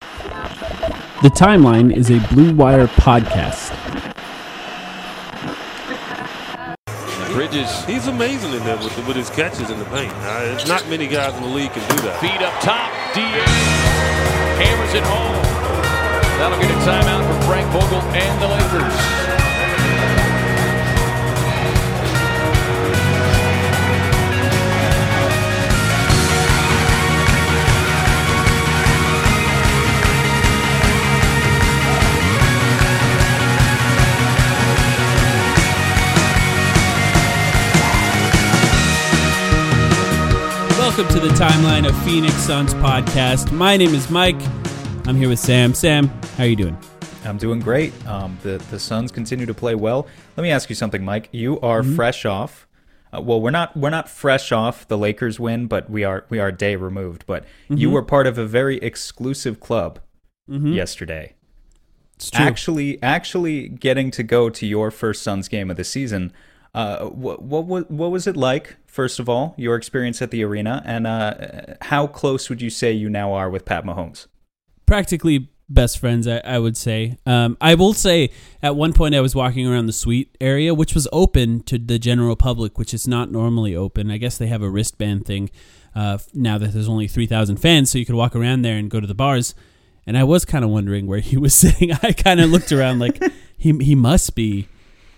The Timeline is a Blue Wire podcast. Bridges, he's amazing in that with, with his catches in the paint. Uh, there's not many guys in the league can do that. Feet up top, DA hammers it home. That'll get a timeout for Frank Vogel and the Lakers. Welcome to the timeline of Phoenix Suns podcast. My name is Mike. I'm here with Sam. Sam, how are you doing? I'm doing great. Um, the the Suns continue to play well. Let me ask you something, Mike. You are fresh off. Uh, well, we're not we're not fresh off the Lakers win, but we are we are a day removed. But you were part of a very exclusive club yesterday. It's true. Actually, actually getting to go to your first Suns game of the season. Uh, what what what was it like? First of all, your experience at the arena, and uh, how close would you say you now are with Pat Mahomes? Practically best friends, I, I would say. Um, I will say, at one point, I was walking around the suite area, which was open to the general public, which is not normally open. I guess they have a wristband thing uh, now that there's only 3,000 fans, so you could walk around there and go to the bars. And I was kind of wondering where he was sitting. I kind of looked around like he he must be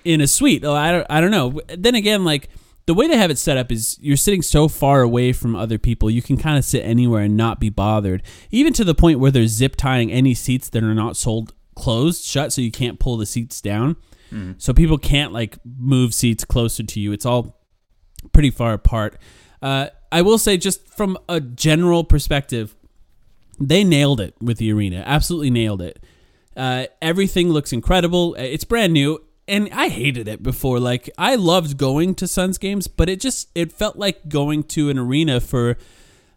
in a suite. Oh, I don't, I don't know. Then again, like the way they have it set up is you're sitting so far away from other people, you can kind of sit anywhere and not be bothered. Even to the point where they're zip tying any seats that are not sold closed shut, so you can't pull the seats down. So people can't like move seats closer to you. It's all pretty far apart. Uh, I will say, just from a general perspective, they nailed it with the arena. Absolutely nailed it. Uh, everything looks incredible. Uh, It's brand new, and I hated it before. Like I loved going to Suns games, but it just it felt like going to an arena for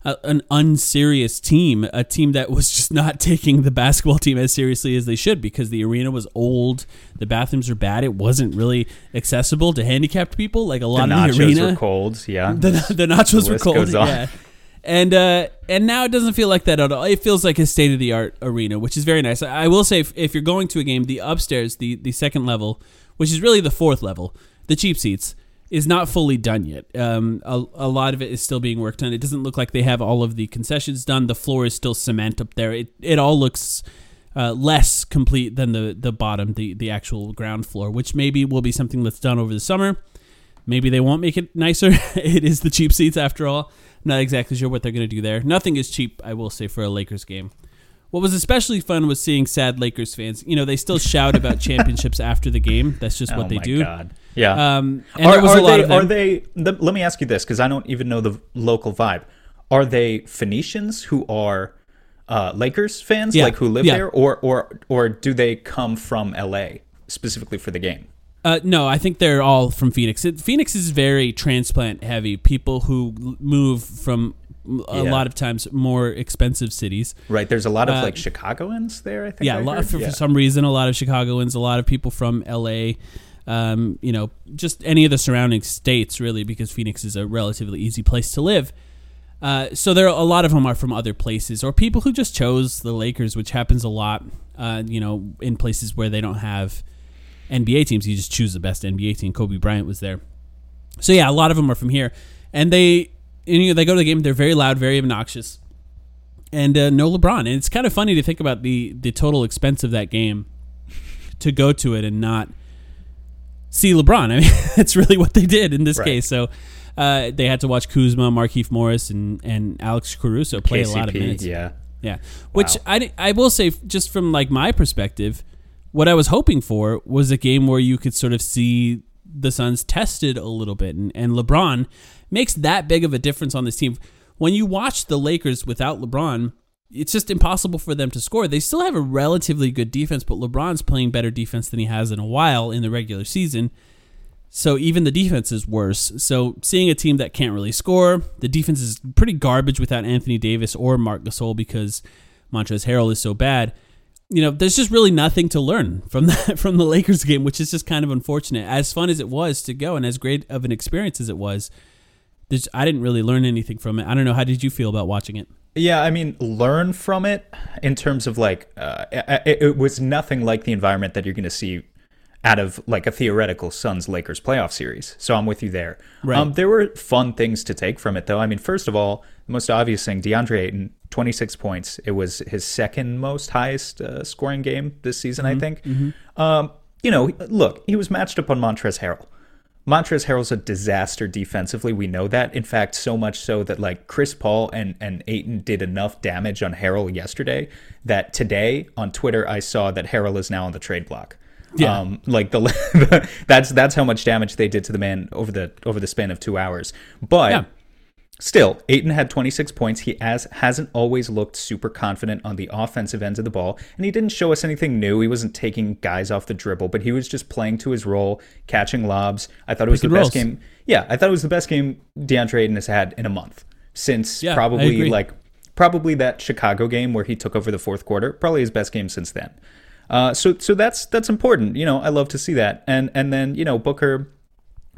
a, an unserious team, a team that was just not taking the basketball team as seriously as they should because the arena was old, the bathrooms were bad, it wasn't really accessible to handicapped people like a lot nachos of the arena. were cold. Yeah, The, the nachos The were cold. Yeah. And uh, and now it doesn't feel like that at all. It feels like a state of the art arena, which is very nice. I I will say, if, if you're going to a game, the upstairs, the the second level, which is really the fourth level, the cheap seats, is not fully done yet. Um, a, a lot of it is still being worked on. It doesn't look like they have all of the concessions done. The floor is still cement up there. It it all looks uh, less complete than the the bottom, the the actual ground floor, which maybe will be something that's done over the summer. Maybe they won't make it nicer. it is the cheap seats after all. Not exactly sure what they're going to do there. Nothing is cheap, I will say, for a Lakers game. What was especially fun was seeing sad Lakers fans. You know, they still shout about championships after the game. That's just oh what they my do. God. Yeah. Um, and there was are a lot they, of them. Are they? the- Let me ask you this, because I don't even know the local vibe. Are they Phoenicians who are uh, Lakers fans, Yeah. like who live Yeah. there, or or or do they come from LA specifically for the game? Uh, no, I think they're all from Phoenix. It, Phoenix is very transplant heavy. People who move from a Yeah. lot of times more expensive cities. Right. There's a lot of Uh, like Chicagoans there. I think. Yeah, I a lot for, Yeah. for some reason, a lot of Chicagoans, a lot of people from LA. Um, you know, just any of the surrounding states, really, because Phoenix is a relatively easy place to live. Uh, so there, are, a lot of them are from other places, or people who just chose the Lakers, which happens a lot. Uh, you know, in places where they don't have NBA teams, you just choose the best NBA team. Kobe Bryant was there. So yeah, a lot of them are from here, and they, you know, they go to the game. They're very loud, very obnoxious, and uh, no LeBron. And it's kind of funny to think about the the total expense of that game to go to it and not see LeBron. I mean, that's really what they did in this Right. case. So. Uh, they had to watch Kuzma, Markieff Morris, and, and Alex Caruso play a lot of minutes. Yeah. Yeah, which Wow. I, I will say just from like my perspective, what I was hoping for was a game where you could sort of see the Suns tested a little bit, and, and LeBron makes that big of a difference on this team. When you watch the Lakers without LeBron, it's just impossible for them to score. They still have a relatively good defense, but LeBron's playing better defense than he has in a while in the regular season. So even the defense is worse. So seeing a team that can't really score, the defense is pretty garbage without Anthony Davis or Marc Gasol because Montrezl Harrell is so bad. You know, there's just really nothing to learn from that from the Lakers game, which is just kind of unfortunate. As fun as it was to go and as great of an experience as it was, there's, I didn't really learn anything from it. I don't know. How did you feel about watching it? Yeah, I mean, learn from it in terms of like, uh, it, it was nothing like the environment that you're going to see out of like a theoretical Suns Lakers playoff series. So I'm with you there. Right. Um, there were fun things to take from it, though. I mean, first of all, the most obvious thing DeAndre Ayton, 26 points. It was his second most highest uh, scoring game this season, I think. Um, you know, look, he was matched up on Montrezl Harrell. Montrezl Harrell's a disaster defensively. We know that. In fact, so much so that like Chris Paul and and Ayton did enough damage on Harrell yesterday that today on Twitter I saw that Harrell is now on the trade block. Yeah. Um, like the that's that's how much damage they did to the man over the over the span of two hours. But Yeah. Still, Ayton had 26 points. He has, hasn't always looked super confident on the offensive end of the ball, and he didn't show us anything new. He wasn't taking guys off the dribble, but he was just playing to his role, catching lobs. I thought it was Pick the best rolls. game. Yeah, I thought it was the best game DeAndre Ayton has had in a month since Yeah, probably like probably that Chicago game where he took over the fourth quarter. Probably his best game since then. Uh, so so that's that's important. You know, I love to see that. And and then you know Booker.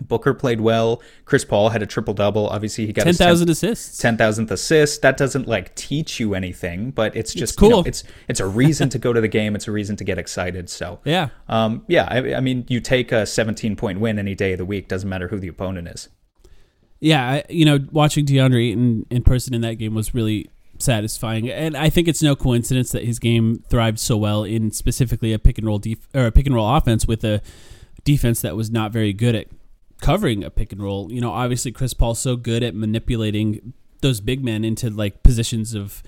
Booker played well. Chris Paul had a triple double. Obviously, he got ten thousand his 10th assists. ten thousandth assist. That doesn't like teach you anything, but it's just cool. You know, it's it's a reason to go to the game. It's a reason to get excited. So Yeah. um, yeah. I, I mean, you take a seventeen point win any day of the week. Doesn't matter who the opponent is. Yeah, I, you know, watching DeAndre Ayton in person in that game was really satisfying, and I think it's no coincidence that his game thrived so well in specifically a pick and roll def- or a pick and roll offense with a defense that was not very good at covering a pick and roll. You know, obviously Chris Paul's so good at manipulating those big men into like positions of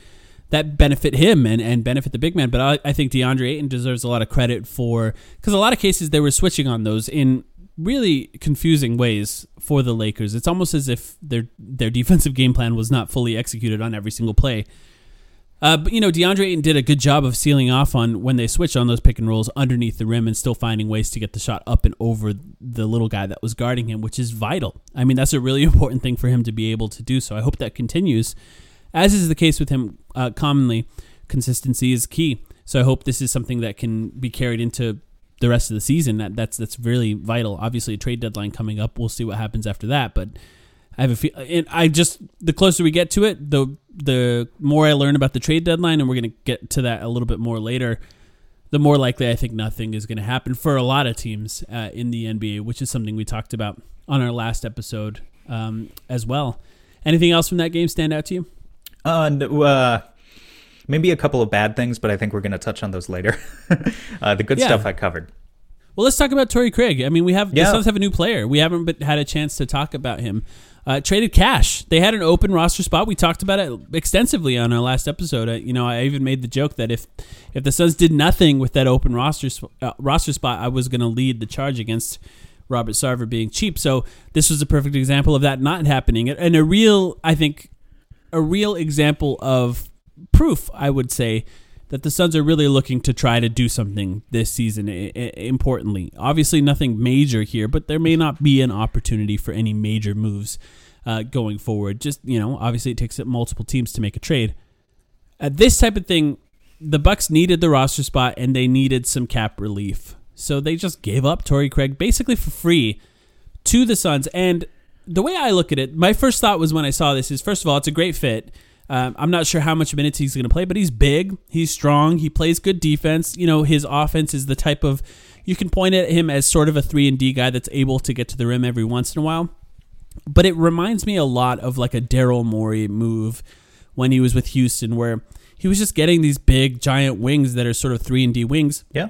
that benefit him and, and benefit the big man. But I, I think DeAndre Ayton deserves a lot of credit for because a lot of cases they were switching on those in really confusing ways for the Lakers. It's almost as if their their defensive game plan was not fully executed on every single play. Uh, but you know, DeAndre Ayton did a good job of sealing off on when they switched on those pick and rolls underneath the rim and still finding ways to get the shot up and over the little guy that was guarding him, which is vital. I mean, that's a really important thing for him to be able to do. So I hope that continues. As is the case with him uh, commonly, consistency is key. So I hope this is something that can be carried into the rest of the season. That that's that's really vital. Obviously, a trade deadline coming up. We'll see what happens after that, but. I have a feel, and I just the closer we get to it, the the more I learn about the trade deadline, and we're gonna get to that a little bit more later. The more likely I think nothing is going to happen for a lot of teams uh, in the NBA, which is something we talked about on our last episode um, as well. Anything else from that game stand out to you? Uh, no, uh, maybe a couple of bad things, but I think we're going to touch on those later. uh, the good Yeah. stuff I covered. Well, let's talk about Torrey Craig. I mean, we have the Yeah. Suns have a new player. We haven't been, had a chance to talk about him. Uh, traded cash. They had an open roster spot. We talked about it extensively on our last episode. Uh, you know, I even made the joke that if if the Suns did nothing with that open roster uh, roster spot, I was going to lead the charge against Robert Sarver being cheap. So this was a perfect example of that not happening, and a real, I think, a real example of proof, I would say, that the Suns are really looking to try to do something this season. Importantly, obviously nothing major here, but there may not be an opportunity for any major moves uh, going forward. Just you know, obviously it takes multiple teams to make a trade. At this type of thing, the Bucks needed the roster spot and they needed some cap relief, so they just gave up Torrey Craig basically for free to the Suns. And the way I look at it, my first thought was when I saw this is first of all, it's a great fit. Um, I'm not sure how much minutes he's going to play, but he's big, he's strong, he plays good defense. You know, his offense is the type of you can point at him as sort of a three and D guy that's able to get to the rim every once in a while. But it reminds me a lot of like a Daryl Morey move when he was with Houston, where he was just getting these big giant wings that are sort of three and D wings. Yeah.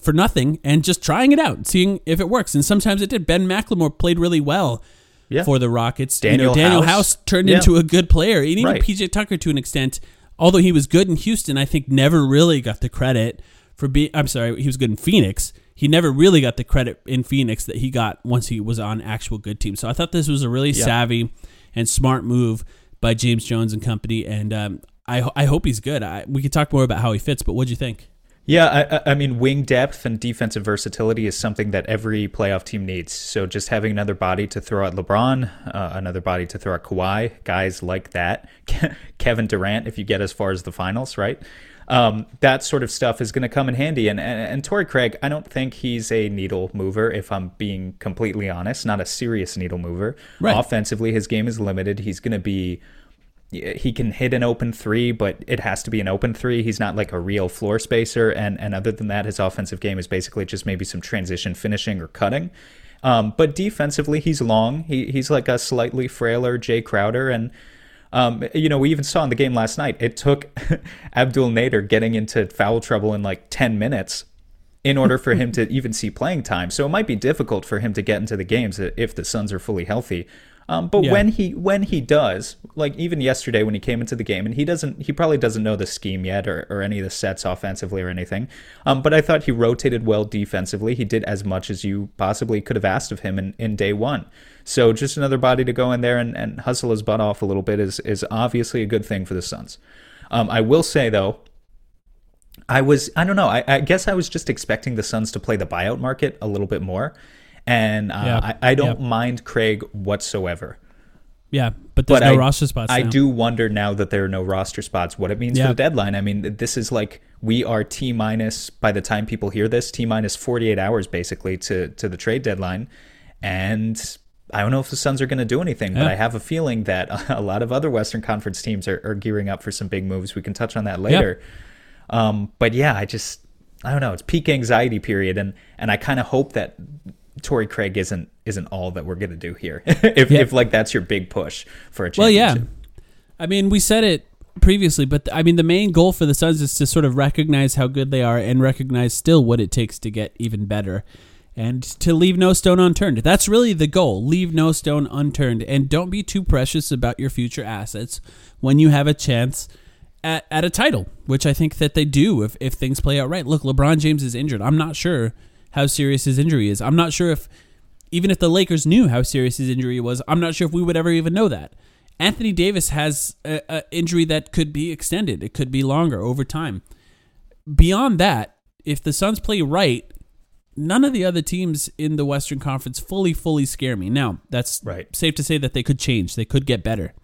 For nothing and just trying it out, seeing if it works. And sometimes it did. Ben McLemore played really well yeah. for the Rockets. Daniel, you know, Danuel House. House, turned Yeah. into a good player. And even Right. PJ Tucker to an extent, although he was good in Houston, I think never really got the credit for being I'm sorry, he was good in Phoenix. He never really got the credit in Phoenix that he got once he was on actual good teams. So I thought this was a really Yeah. savvy and smart move by James Jones and company. And um, I, I hope he's good. I, we could talk more about how he fits, but what'd you think? Yeah, I- I, mean, wing depth and defensive versatility is something that every playoff team needs. So just having another body to throw at LeBron, uh, another body to throw at Kawhi, guys like that, Kevin Durant, if you get as far as the finals, right? Um, that sort of stuff is going to come in handy. And, and and Torrey Craig, I don't think he's a needle mover. If I'm being completely honest, not a serious needle mover. Right. Offensively, his game is limited. He's going to be he can hit an open three, but it has to be an open three. He's not like a real floor spacer, and and other than that, his offensive game is basically just maybe some transition finishing or cutting. Um, but defensively, he's long. He he's like a slightly frailer Jay Crowder, and um, you know we even saw in the game last night. It took Abdel Nader getting into foul trouble in like ten minutes in order for him to even see playing time. So it might be difficult for him to get into the games if the Suns are fully healthy. Um, but Yeah. when he when he does, like even yesterday when he came into the game, and he doesn't, he probably doesn't know the scheme yet or, or any of the sets offensively or anything. Um, but I thought he rotated well defensively. He did as much as you possibly could have asked of him in, in day one. So just another body to go in there and, and hustle his butt off a little bit is is obviously a good thing for the Suns. Um, I will say though, I was I don't know. I, I guess I was just expecting the Suns to play the buyout market a little bit more, and uh, Yeah. I, I don't Yeah. mind Craig whatsoever. Yeah, but there's But no I, roster spots. I now. do wonder now that there are no roster spots what it means Yeah. for the deadline. I mean, this is like we are t minus by the time people hear this t minus 48 hours basically to to the trade deadline, and I don't know if the Suns are going to do anything, but I have a feeling that a lot of other Western Conference teams are, are gearing up for some big moves. We can touch on that later. Um, but yeah, I just I don't know. It's peak anxiety period, and and I kind of hope that Torrey Craig isn't isn't all that we're gonna do here. if Yeah. if like that's your big push for a championship. Well, yeah. I mean, we said it previously, but I mean, the main goal for the Suns is to sort of recognize how good they are and recognize still what it takes to get even better and to leave no stone unturned. That's really the goal. Leave no stone unturned and don't be too precious about your future assets when you have a chance at, at a title, which I think that they do if, if things play out right. Look, LeBron James is injured. I'm not sure how serious his injury is. I'm not sure if even if the Lakers knew how serious his injury was, I'm not sure if we would ever even know that. Anthony Davis has an injury that could be extended. It could be longer over time. Beyond that, if the Suns play right, none of the other teams in the Western Conference fully, fully scare me. Now, that's Right. safe to say that they could change. They could get better.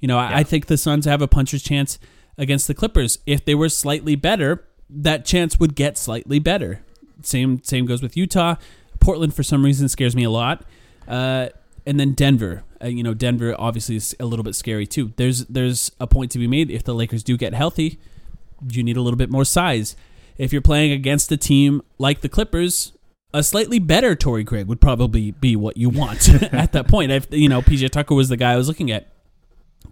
You know, I, I think the Suns have a puncher's chance against the Clippers. If they were slightly better, that chance would get slightly better. Same same goes with Utah. Portland for some reason scares me a lot. Uh, and then Denver. Uh, you know, Denver obviously is a little bit scary too. There's there's a point to be made if the Lakers do get healthy, you need a little bit more size. If you're playing against a team like the Clippers, a slightly better Torrey Craig would probably be what you want at that point. If you know PJ Tucker was the guy I was looking at,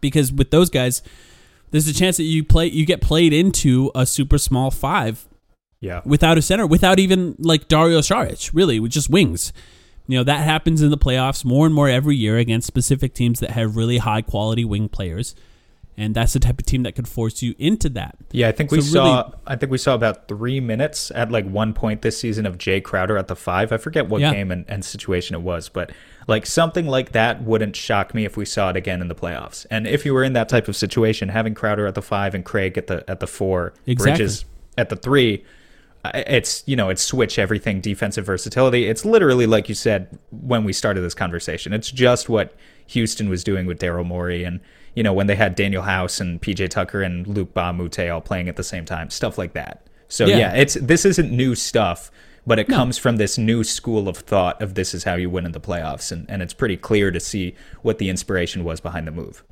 because with those guys, there's a chance that you play you get played into a super small five Yeah. without a center, without even like Dario Saric, really, with just wings. You know, that happens in the playoffs more and more every year against specific teams that have really high quality wing players. and that's the type of team that could force you into that. Yeah, I think we So saw. really- I think we saw about three minutes at like one point this season of Jay Crowder at the five. I forget what Yeah. game and, and situation it was, but like something like that wouldn't shock me if we saw it again in the playoffs. And if you were in that type of situation, having Crowder at the five and Craig at the at the four, Exactly. Bridges at the three, it's you know it's switch everything defensive versatility. It's literally like you said when we started this conversation. It's just what Houston was doing with Daryl Morey and you know when they had Danuel House and PJ Tucker and Luc Mbah a Moute all playing at the same time, stuff like that. So Yeah. yeah, it's this isn't new stuff, but it comes from this new school of thought of this is how you win in the playoffs, and and it's pretty clear to see what the inspiration was behind the move.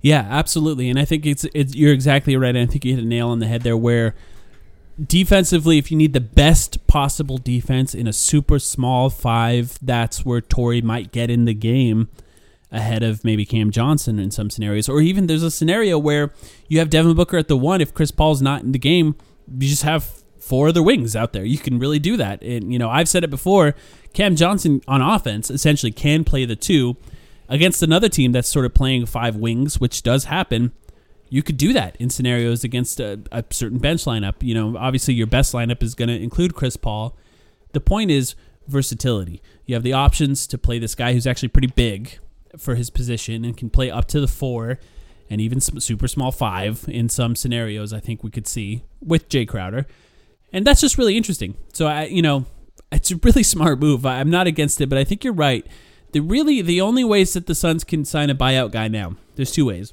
Yeah, absolutely. And I think it's it's you're exactly right. I think you hit a nail on the head there where defensively if you need the best possible defense in a super small 5, that's where Torrey might get in the game ahead of maybe Cam Johnson in some scenarios or even there's a scenario where you have Devin Booker at the 1 if Chris Paul's not in the game, you just have four other wings out there. You can really do that. And you know, I've said it before, Cam Johnson on offense essentially can play the 2 against another team that's sort of playing five wings, which does happen, you could do that in scenarios against a, a certain bench lineup. You know, obviously your best lineup is going to include Chris Paul. The point is versatility. You have the options to play this guy who's actually pretty big for his position and can play up to the four and even super small five in some scenarios. I think we could see with Jay Crowder, and that's just really interesting. So I, you know, it's a really smart move. I'm not against it, but I think you're right. The really the only ways that the Suns can sign a buyout guy now. There's two ways.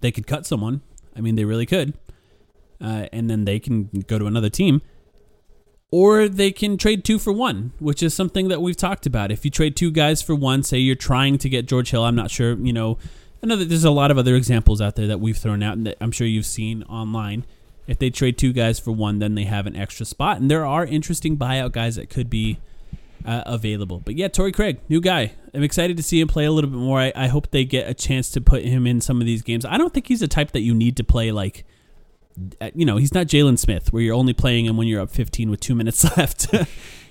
They could cut someone. I mean, they really could, uh, and then they can go to another team. Or they can trade two for one, which is something that we've talked about. If you trade two guys for one, say you're trying to get George Hill, I'm not sure, you know, I know that there's a lot of other examples out there that we've thrown out and that I'm sure you've seen online. If they trade two guys for one, then they have an extra spot. And there are interesting buyout guys that could be uh, available. But yeah, Torrey Craig, new guy. I'm excited to see him play a little bit more. I, I hope they get a chance to put him in some of these games. I don't think he's a type that you need to play like, uh, you know, he's not Jalen Smith where you're only playing him when you're up 15 with two minutes left.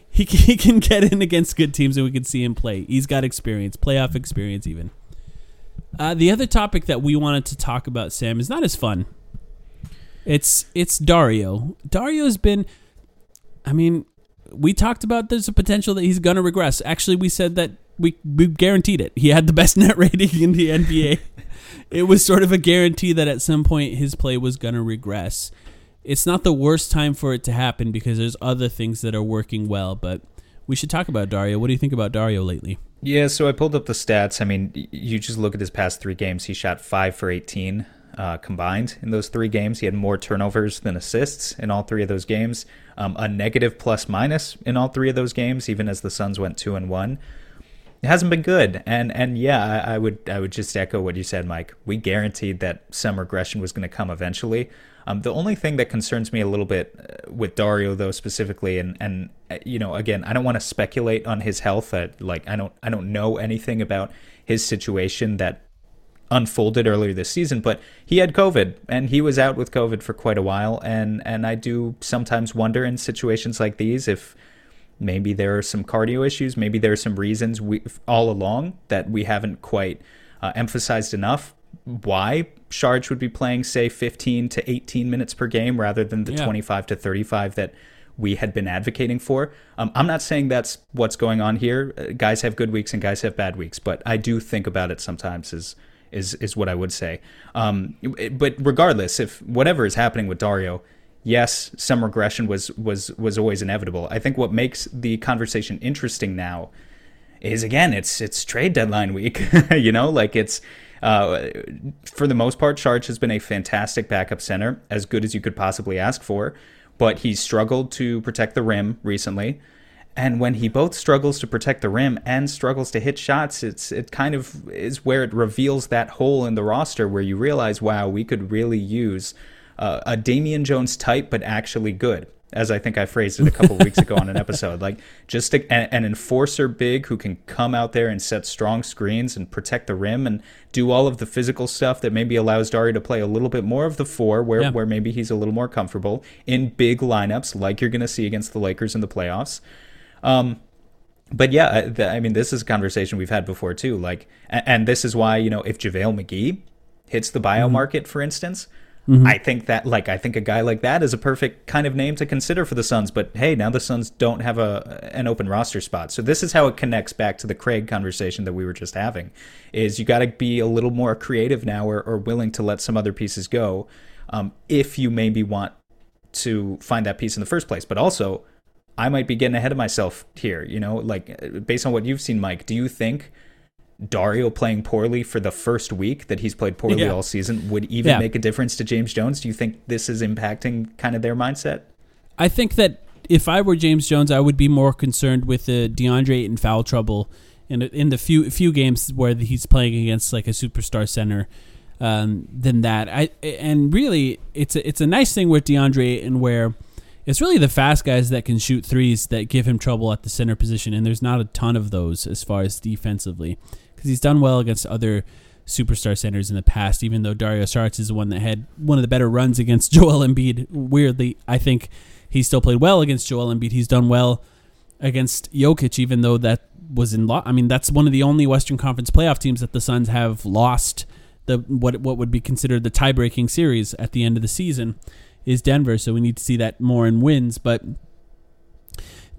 he, he can get in against good teams and we can see him play. He's got experience, playoff experience even. Uh, the other topic that we wanted to talk about, Sam, is not as fun. It's it's Dario. Dario's been, I mean, we talked about there's a potential that he's gonna regress. Actually, we said that we we guaranteed it. He had the best net rating in the NBA. it was sort of a guarantee that at some point his play was gonna regress. It's not the worst time for it to happen because there's other things that are working well, but we should talk about Dario. What do you think about Dario lately? Yeah, so I pulled up the stats. I mean, you just look at his past three games. He shot five for 18 uh, combined in those three games. He had more turnovers than assists in all three of those games. Um, a negative plus minus in all three of those games, even as the Suns went two and one. It hasn't been good, and and yeah, I, I would I would just echo what you said, Mike. We guaranteed that some regression was going to come eventually. Um, the only thing that concerns me a little bit uh, with Dario, though, specifically, and and uh, you know, again, I don't want to speculate on his health. Uh, like I don't I don't know anything about his situation that unfolded earlier this season, but he had COVID and he was out with COVID for quite a while. And and I do sometimes wonder in situations like these if maybe there are some cardio issues, maybe there are some reasons we all along that we haven't quite uh, emphasized enough why Sharge would be playing say 15 to 18 minutes per game rather than the Yeah. 25 to 35 that we had been advocating for. Um, I'm not saying that's what's going on here. Uh, guys have good weeks and guys have bad weeks, but I do think about it sometimes as is is what I would say. Um, but regardless, if whatever is happening with Dario, yes, some regression was was was always inevitable. I think what makes the conversation interesting now is again, it's it's trade deadline week. you know, like it's uh, for the most part, Charge has been a fantastic backup center, as good as you could possibly ask for. But he's struggled to protect the rim recently. And when he both struggles to protect the rim and struggles to hit shots, it's it kind of is where it reveals that hole in the roster where you realize, wow, we could really use uh, a Damian Jones type, but actually good. As I think I phrased it a couple weeks ago on an episode, like just a, an, an enforcer big who can come out there and set strong screens and protect the rim and do all of the physical stuff that maybe allows Dari to play a little bit more of the four, where Yeah. where maybe he's a little more comfortable in big lineups like you're going to see against the Lakers in the playoffs. Um, but yeah, I- I mean, this is a conversation we've had before too. Like, a- and this is why you know if JaVale McGee hits the buyout market, for instance, I think that like I think a guy like that is a perfect kind of name to consider for the Suns. But hey, now the Suns don't have a an open roster spot, so this is how it connects back to the Craig conversation that we were just having. Is you got to be a little more creative now, or, or willing to let some other pieces go, um, if you maybe want to find that piece in the first place. But also, I might be getting ahead of myself here. You know, like based on what you've seen, Mike, do you think Dario playing poorly for the first week that he's played poorly Yeah. all season would even Yeah. make a difference to James Jones? Do you think this is impacting kind of their mindset? I think that if I were James Jones, I would be more concerned with the DeAndre Ayton foul trouble in in the few few games where he's playing against like a superstar center um, than that. I and really, it's a, it's a nice thing with DeAndre and where it's really the fast guys that can shoot threes that give him trouble at the center position, and there's not a ton of those as far as defensively because he's done well against other superstar centers in the past. Even though Dario Saric is the one that had one of the better runs against Joel Embiid, weirdly, I think he still played well against Joel Embiid. He's done well against Jokic, even though that was in law. I mean, that's one of the only Western Conference playoff teams that the Suns have lost the what what would be considered the tie breaking series at the end of the season is Denver. So we need to see that more in wins, but.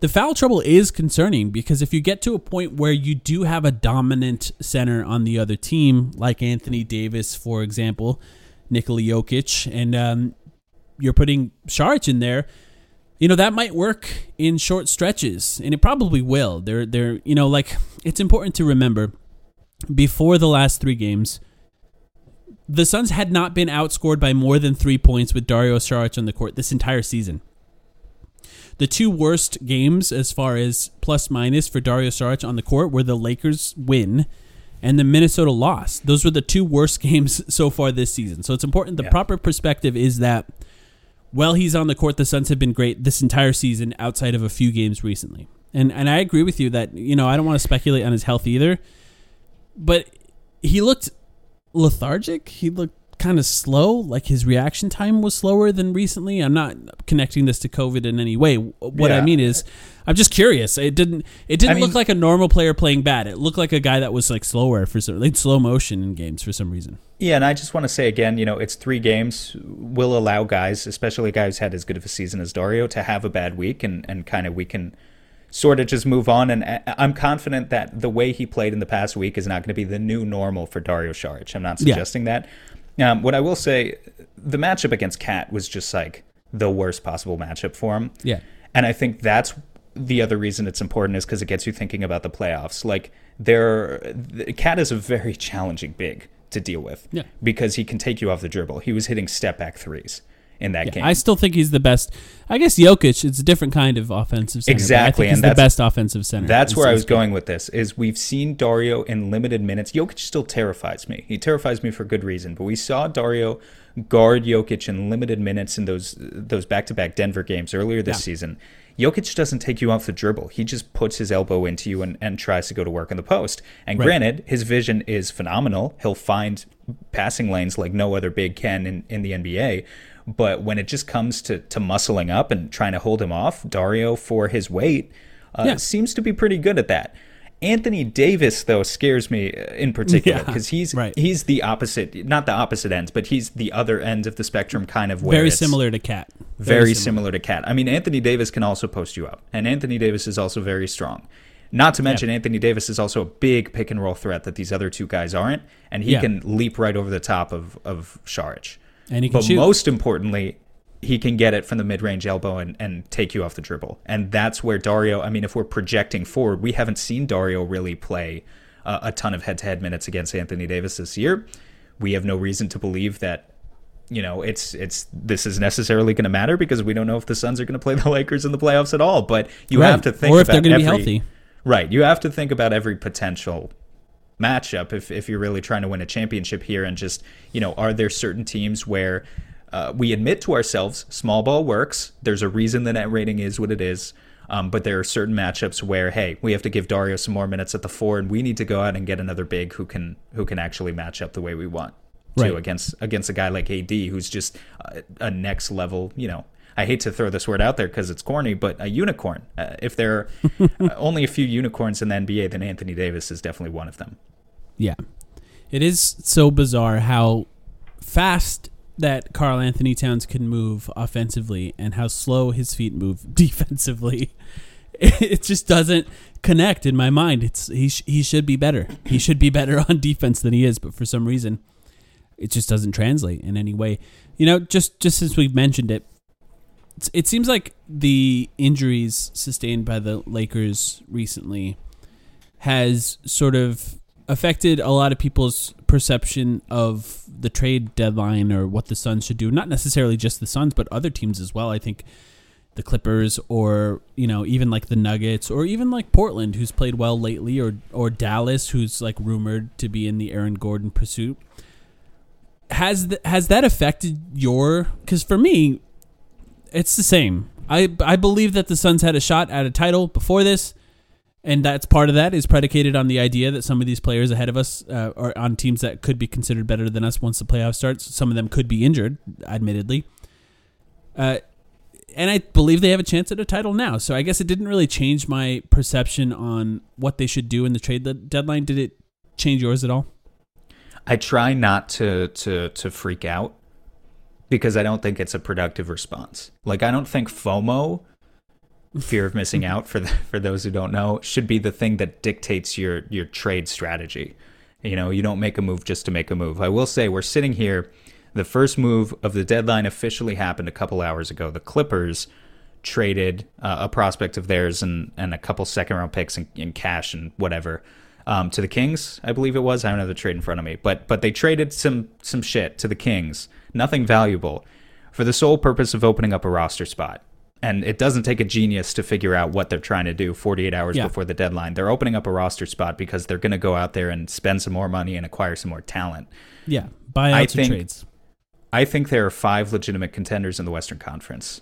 The foul trouble is concerning because if you get to a point where you do have a dominant center on the other team, like Anthony Davis, for example, Nikola Jokic, and um, you're putting Saric in there, you know that might work in short stretches, and it probably will. They're they're you know like it's important to remember before the last three games, the Suns had not been outscored by more than three points with Dario Saric on the court this entire season. The two worst games as far as plus minus for Dario Saric on the court were the Lakers win and the Minnesota loss. Those were the two worst games so far this season. So it's important. The Yeah. proper perspective is that while he's on the court, the Suns have been great this entire season outside of a few games recently. And and I agree with you that you know I don't want to speculate on his health either, but he looked lethargic. He looked kind of slow. Like his reaction time was slower than recently. I'm not connecting this to COVID in any way. What I mean is, I'm just curious. It didn't. It didn't I look mean- like a normal player playing bad. It looked like a guy that was like slower for some, like slow motion in games for some reason. Yeah, and I just want to say again, you know, it's three games. Will allow guys, especially guys who had as good of a season as Dario, to have a bad week, and and kind of we can sort of just move on. And I- I'm confident that the way he played in the past week is not going to be the new normal for Dario Saric. I'm not Yeah. suggesting that. Um, what I will say, the matchup against KAT was just like the worst possible matchup for him. Yeah. And I think that's the other reason it's important is because it gets you thinking about the playoffs. Like there, KAT is a very challenging big to deal with. Yeah. Because he can take you off the dribble. He was hitting step back threes in that game. I still think he's the best. I guess Jokic is a different kind of offensive center. Exactly, I think and he's the best offensive center. That's where I was going with this. Is we've seen Dario in limited minutes. Jokic still terrifies me. He terrifies me for good reason. But we saw Dario guard Jokic in limited minutes in those those back to back Denver games earlier this Yeah. season. Jokic doesn't take you off the dribble. He just puts his elbow into you and, and tries to go to work in the post. And Right. granted, his vision is phenomenal. He'll find passing lanes like no other big can in, in the NBA. But when it just comes to, to muscling up and trying to hold him off, Dario, for his weight, uh, Yeah. seems to be pretty good at that. Anthony Davis, though, scares me uh, in particular Yeah, because he's right. he's the opposite, not the opposite ends, but he's the other end of the spectrum, kind of Very similar to KAT. very similar to KAT. I mean, Anthony Davis can also post you up, and Anthony Davis is also very strong. Not to mention, Anthony Davis is also a big pick and roll threat that these other two guys aren't, and he Yeah. can leap right over the top of of Saric. And he can but shoot. most importantly, he can get it from the mid range elbow and, and take you off the dribble. And that's where Dario, I mean, if we're projecting forward, we haven't seen Dario really play uh, a ton of head to head minutes against Anthony Davis this year. We have no reason to believe that. You know, it's it's this is necessarily going to matter because we don't know if the Suns are going to play the Lakers in the playoffs at all. But you Right. have to think Or if about they're gonna be every- healthy. Right. You have to think about every potential matchup if, if you're really trying to win a championship here and just, you know, are there certain teams where uh, we admit to ourselves small ball works. There's a reason the net rating is what it is. Um, but there are certain matchups where, hey, we have to give Dario some more minutes at the four, and we need to go out and get another big who can who can actually match up the way we want to Right. against against a guy like AD who's just a, a next level. You know, I hate to throw this word out there because it's corny, but a unicorn. Uh, if there are only a few unicorns in the NBA, then Anthony Davis is definitely one of them. Yeah. It is so bizarre how fast that Karl-Anthony Towns can move offensively and how slow his feet move defensively. It just doesn't connect in my mind. It's he sh- he should be better. He should be better on defense than he is, but for some reason, it just doesn't translate in any way. You know, just just since we've mentioned it, it seems like the injuries sustained by the Lakers recently has sort of affected a lot of people's perception of the trade deadline or what the Suns should do. Not necessarily just the Suns, but other teams as well. I think the Clippers or, you know, even like the Nuggets or even like Portland who's played well lately or or Dallas who's like rumored to be in the Aaron Gordon pursuit. Has th- has that affected your cuz for me it's the same. I I believe that the Suns had a shot at a title before this and that's part of that is predicated on the idea that some of these players ahead of us uh, are on teams that could be considered better than us once the playoff starts. Some of them could be injured, admittedly. Uh, and I believe they have a chance at a title now. So I guess it didn't really change my perception on what they should do in the trade deadline. Did it change yours at all? I try not to to to freak out because I don't think it's a productive response. Like I don't think FOMO fear of missing out for the, for those who don't know should be the thing that dictates your your trade strategy. You know, you don't make a move just to make a move. I will say we're sitting here the first move of the deadline officially happened a couple hours ago. The Clippers traded uh, a prospect of theirs and and a couple second round picks in, in cash and whatever um, to the Kings, I believe it was. I don't have the trade in front of me, but but they traded some some shit to the Kings, nothing valuable, for the sole purpose of opening up a roster spot and it doesn't take a genius to figure out what they're trying to do 48 hours yeah. before the deadline. They're opening up a roster spot because they're going to go out there and spend some more money and acquire some more talent. Yeah, buyouts I think, trades. I think there are five legitimate contenders in the Western Conference.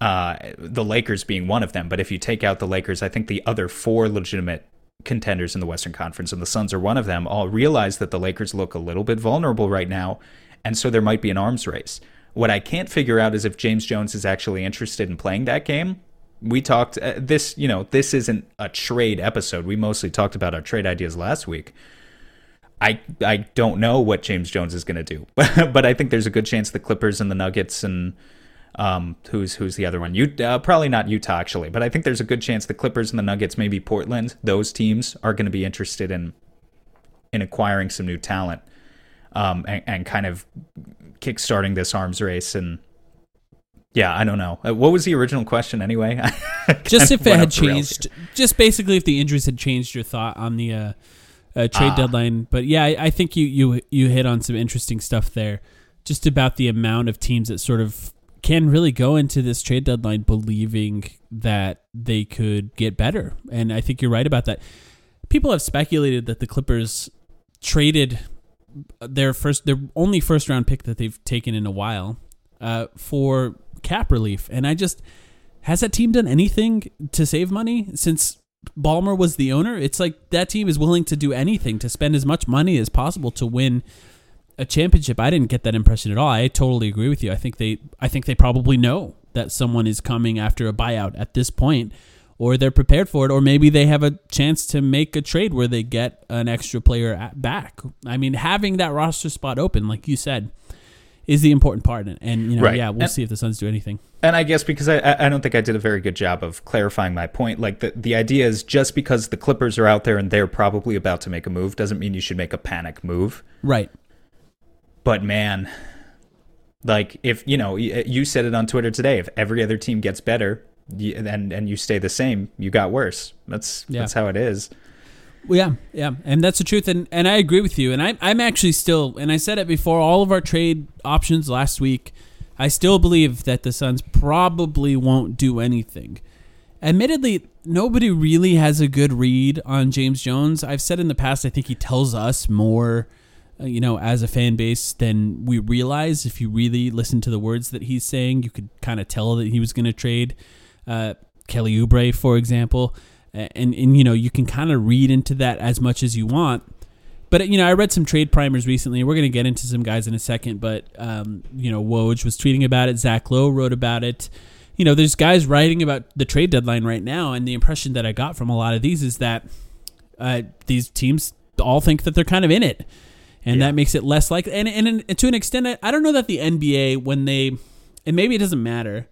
Uh, the Lakers being one of them, but if you take out the Lakers, I think the other four legitimate contenders in the Western Conference, and the Suns are one of them, all realize that the Lakers look a little bit vulnerable right now, and so there might be an arms race. What I can't figure out is if James Jones is actually interested in playing that game. We talked uh, this, you know, this isn't a trade episode. We mostly talked about our trade ideas last week. I I don't know what James Jones is going to do, but I think there's a good chance the Clippers and the Nuggets and um, who's who's the other one? You uh, probably not Utah actually, but I think there's a good chance the Clippers and the Nuggets, maybe Portland, those teams are going to be interested in in acquiring some new talent um, and, and kind of kickstarting this arms race and yeah, I don't know. Uh, what was the original question anyway? just if it had changed, just basically if the injuries had changed your thought on the uh, uh, trade ah. deadline. But yeah, I, I, think you, you you hit on some interesting stuff there, just about the amount of teams that sort of can really go into this trade deadline believing that they could get better, and I think you're right about that. People have speculated that the Clippers traded their first, their only first round pick that they've taken in a while uh, for cap relief, and I just has that team done anything to save money since Ballmer was the owner? It's like that team is willing to do anything to spend as much money as possible to win a championship. I didn't get that impression at all. I totally agree with you. I think they I think they probably know that someone is coming after a buyout at this point or they're prepared for it, or maybe they have a chance to make a trade where they get an extra player back. I mean, having that roster spot open, like you said, is the important part. And you know, right. yeah, we'll and, see if the Suns do anything. And I guess because I, I don't think I did a very good job of clarifying my point. Like the the idea is just because the Clippers are out there and they're probably about to make a move doesn't mean you should make a panic move. Right. But man, like if you know, you said it on Twitter today. If every other team gets better, you, and and you stay the same, you got worse. That's yeah. that's how it is. Well, yeah, yeah, and that's the truth, and and I agree with you. And I, I'm actually still, and I said it before, all of our trade options last week. I still believe that the Suns probably won't do anything. Admittedly, nobody really has a good read on James Jones. I've said in the past, I think he tells us more, uh, you know, as a fan base than we realize. If you really listen to the words that he's saying, you could kind of tell that he was going to trade uh, Kelly Oubre, for example, and and you know you can kind of read into that as much as you want. But you know, I read some trade primers recently. We're going to get into some guys in a second, but um, you know, Woj was tweeting about it. Zach Lowe wrote about it. You know, there's guys writing about the trade deadline right now, and the impression that I got from a lot of these is that uh, these teams all think that they're kind of in it. and Yeah. that makes it less likely. And, and, and to an extent, I- I don't know that the NBA when they, and maybe it doesn't matter,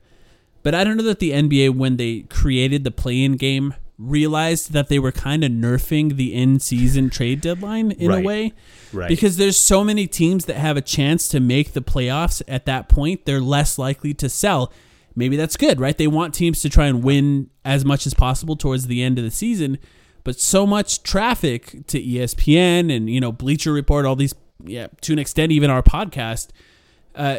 but I don't know that the NBA when they created the play-in game realized that they were kind of nerfing the in-season trade deadline in Right. a way. Right. Because there's so many teams that have a chance to make the playoffs at that point, they're less likely to sell. Maybe that's good, right? They want teams to try and win as much as possible towards the end of the season, but so much traffic to ESPN and you know Bleacher Report, all these, yeah, to an extent, even our podcast, uh,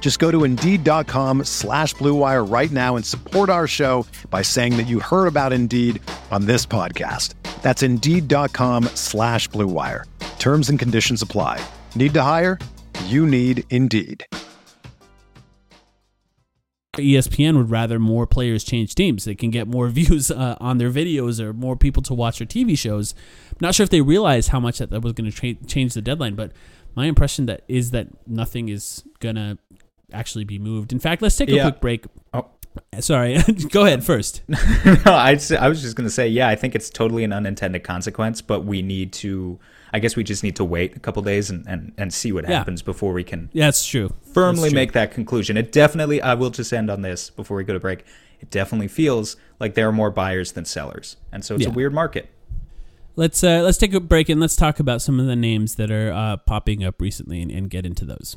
Just go to Indeed.com slash Blue Wire right now and support our show by saying that you heard about Indeed on this podcast. That's Indeed.com slash Blue Wire. Terms and conditions apply. Need to hire? You need Indeed. ESPN would rather more players change teams. They can get more views uh, on their videos or more people to watch their TV shows. I'm not sure if they realized how much that, that was going to tra- change the deadline, but my impression that is that nothing is going to actually be moved. In fact, let's take a Yeah. quick break. Oh. Sorry, go ahead first. no, I'd I was just going to say, yeah, I think it's totally an unintended consequence, but we need to, I guess we just need to wait a couple days and, and, and see what Yeah. happens before we can Yeah, that's true. firmly That's true. make that conclusion. It definitely, I will just end on this before we go to break. It definitely feels like there are more buyers than sellers. And so it's Yeah. a weird market. Let's uh, let's take a break and let's talk about some of the names that are uh, popping up recently and, and get into those.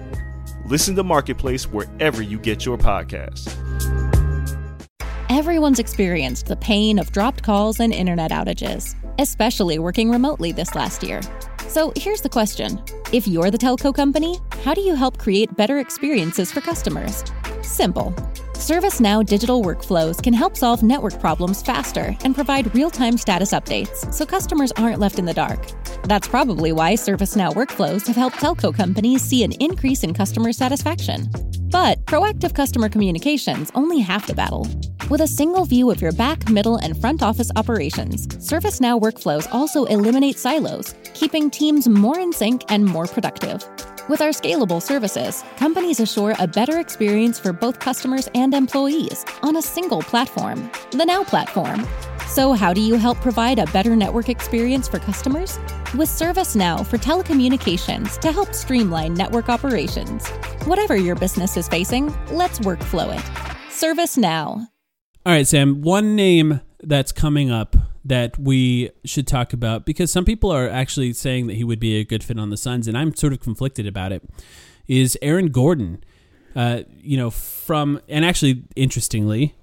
Listen to Marketplace wherever you get your podcasts. Everyone's experienced the pain of dropped calls and internet outages, especially working remotely this last year. So here's the question If you're the telco company, how do you help create better experiences for customers? Simple. ServiceNow digital workflows can help solve network problems faster and provide real time status updates so customers aren't left in the dark. That's probably why ServiceNow workflows have helped telco companies see an increase in customer satisfaction. But proactive customer communication's only half the battle. With a single view of your back, middle, and front office operations, ServiceNow workflows also eliminate silos, keeping teams more in sync and more productive. With our scalable services, companies assure a better experience for both customers and employees on a single platform, the Now Platform. So, how do you help provide a better network experience for customers? With ServiceNow for telecommunications to help streamline network operations. Whatever your business is facing, let's workflow it. ServiceNow. All right, Sam. One name that's coming up that we should talk about because some people are actually saying that he would be a good fit on the Suns, and I'm sort of conflicted about it. Is Aaron Gordon? Uh, you know, from and actually, interestingly,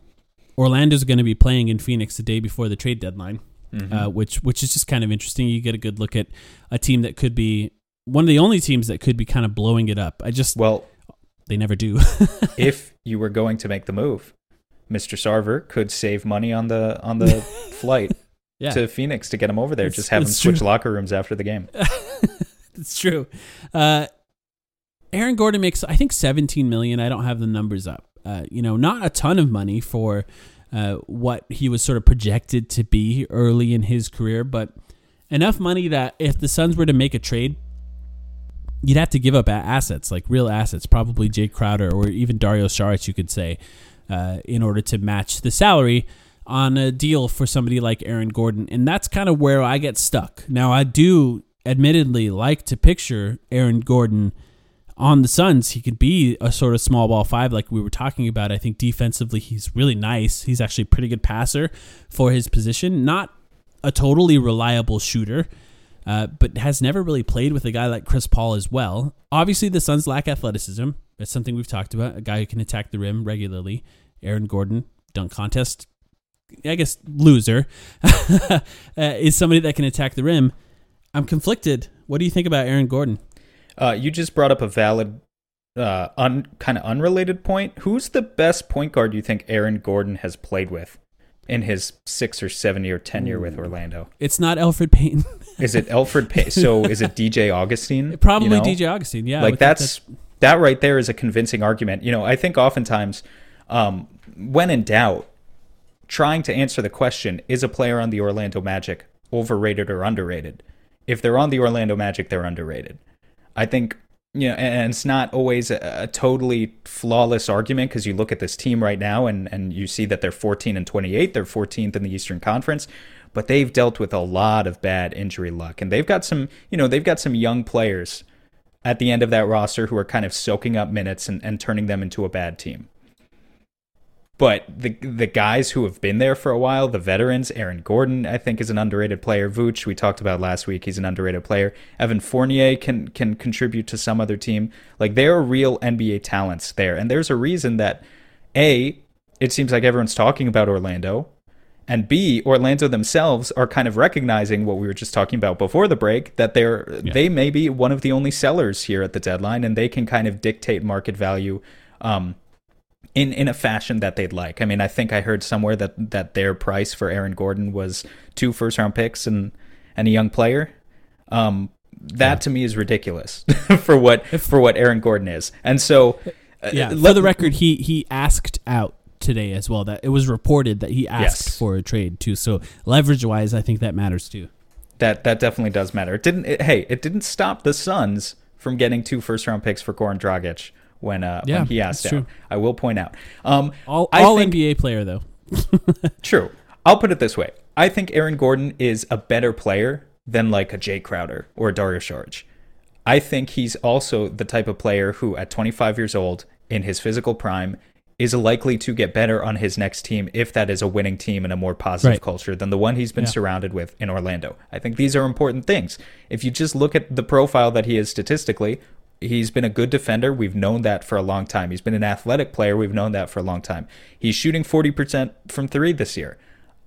Orlando's going to be playing in Phoenix the day before the trade deadline, uh, which which is just kind of interesting. You get a good look at a team that could be one of the only teams that could be kind of blowing it up. I just Well, they never do. if you were going to make the move, Mr. Sarver could save money on the on the flight yeah, to Phoenix to get him over there. It's- Just have him switch true. locker rooms after the game. it's true. Uh, Aaron Gordon makes I think 17 million. I don't have the numbers up. Uh, you know, not a ton of money for uh, what he was sort of projected to be early in his career, but enough money that if the Suns were to make a trade, you'd have to give up assets like real assets, probably Jae Crowder or even Dario Saric. You could say. Uh, in order to match the salary on a deal for somebody like Aaron Gordon. And that's kind of where I get stuck. Now, I do admittedly like to picture Aaron Gordon on the Suns. He could be a sort of small ball five, like we were talking about. I think defensively, he's really nice. He's actually a pretty good passer for his position. Not a totally reliable shooter. Uh, but has never really played with a guy like Chris Paul as well. Obviously, the Suns lack athleticism. That's something we've talked about. A guy who can attack the rim regularly. Aaron Gordon, dunk contest, I guess loser, uh, is somebody that can attack the rim. I'm conflicted. What do you think about Aaron Gordon? Uh, you just brought up a valid, uh, un, kind of unrelated point. Who's the best point guard you think Aaron Gordon has played with in his six or seven year tenure with Orlando? It's not Elfrid Payton. is it Elfrid Payton? So is it DJ Augustin? Probably you know? DJ Augustin. Yeah, like that's, that's that right there is a convincing argument. You know, I think oftentimes, um, when in doubt, trying to answer the question: Is a player on the Orlando Magic overrated or underrated? If they're on the Orlando Magic, they're underrated. I think you know, and it's not always a, a totally flawless argument because you look at this team right now and and you see that they're 14 and 28, they're 14th in the Eastern Conference, but they've dealt with a lot of bad injury luck, and they've got some, you know, they've got some young players at the end of that roster who are kind of soaking up minutes and, and turning them into a bad team. But the the guys who have been there for a while, the veterans, Aaron Gordon, I think is an underrated player. Vooch, we talked about last week, he's an underrated player. Evan Fournier can can contribute to some other team. Like there are real NBA talents there, and there's a reason that a it seems like everyone's talking about Orlando, and B Orlando themselves are kind of recognizing what we were just talking about before the break that they're yeah. they may be one of the only sellers here at the deadline, and they can kind of dictate market value. Um, in in a fashion that they'd like. I mean, I think I heard somewhere that that their price for Aaron Gordon was two first round picks and and a young player. Um, that yeah. to me is ridiculous for what for what Aaron Gordon is. And so, uh, yeah, let, for the record, he he asked out today as well. That it was reported that he asked yes. for a trade too. So leverage wise, I think that matters too. That that definitely does matter. It didn't. It, hey, it didn't stop the Suns from getting two first round picks for Goran Dragic when uh, yeah, when he asked out. True. I will point out. Um, all all think, NBA player though. true. I'll put it this way. I think Aaron Gordon is a better player than like a Jae Crowder or a Dario Saric. I think he's also the type of player who, at 25 years old, in his physical prime, is likely to get better on his next team if that is a winning team and a more positive right. culture than the one he's been yeah. surrounded with in Orlando. I think these are important things. If you just look at the profile that he is statistically, He's been a good defender. We've known that for a long time. He's been an athletic player. We've known that for a long time. He's shooting 40% from three this year.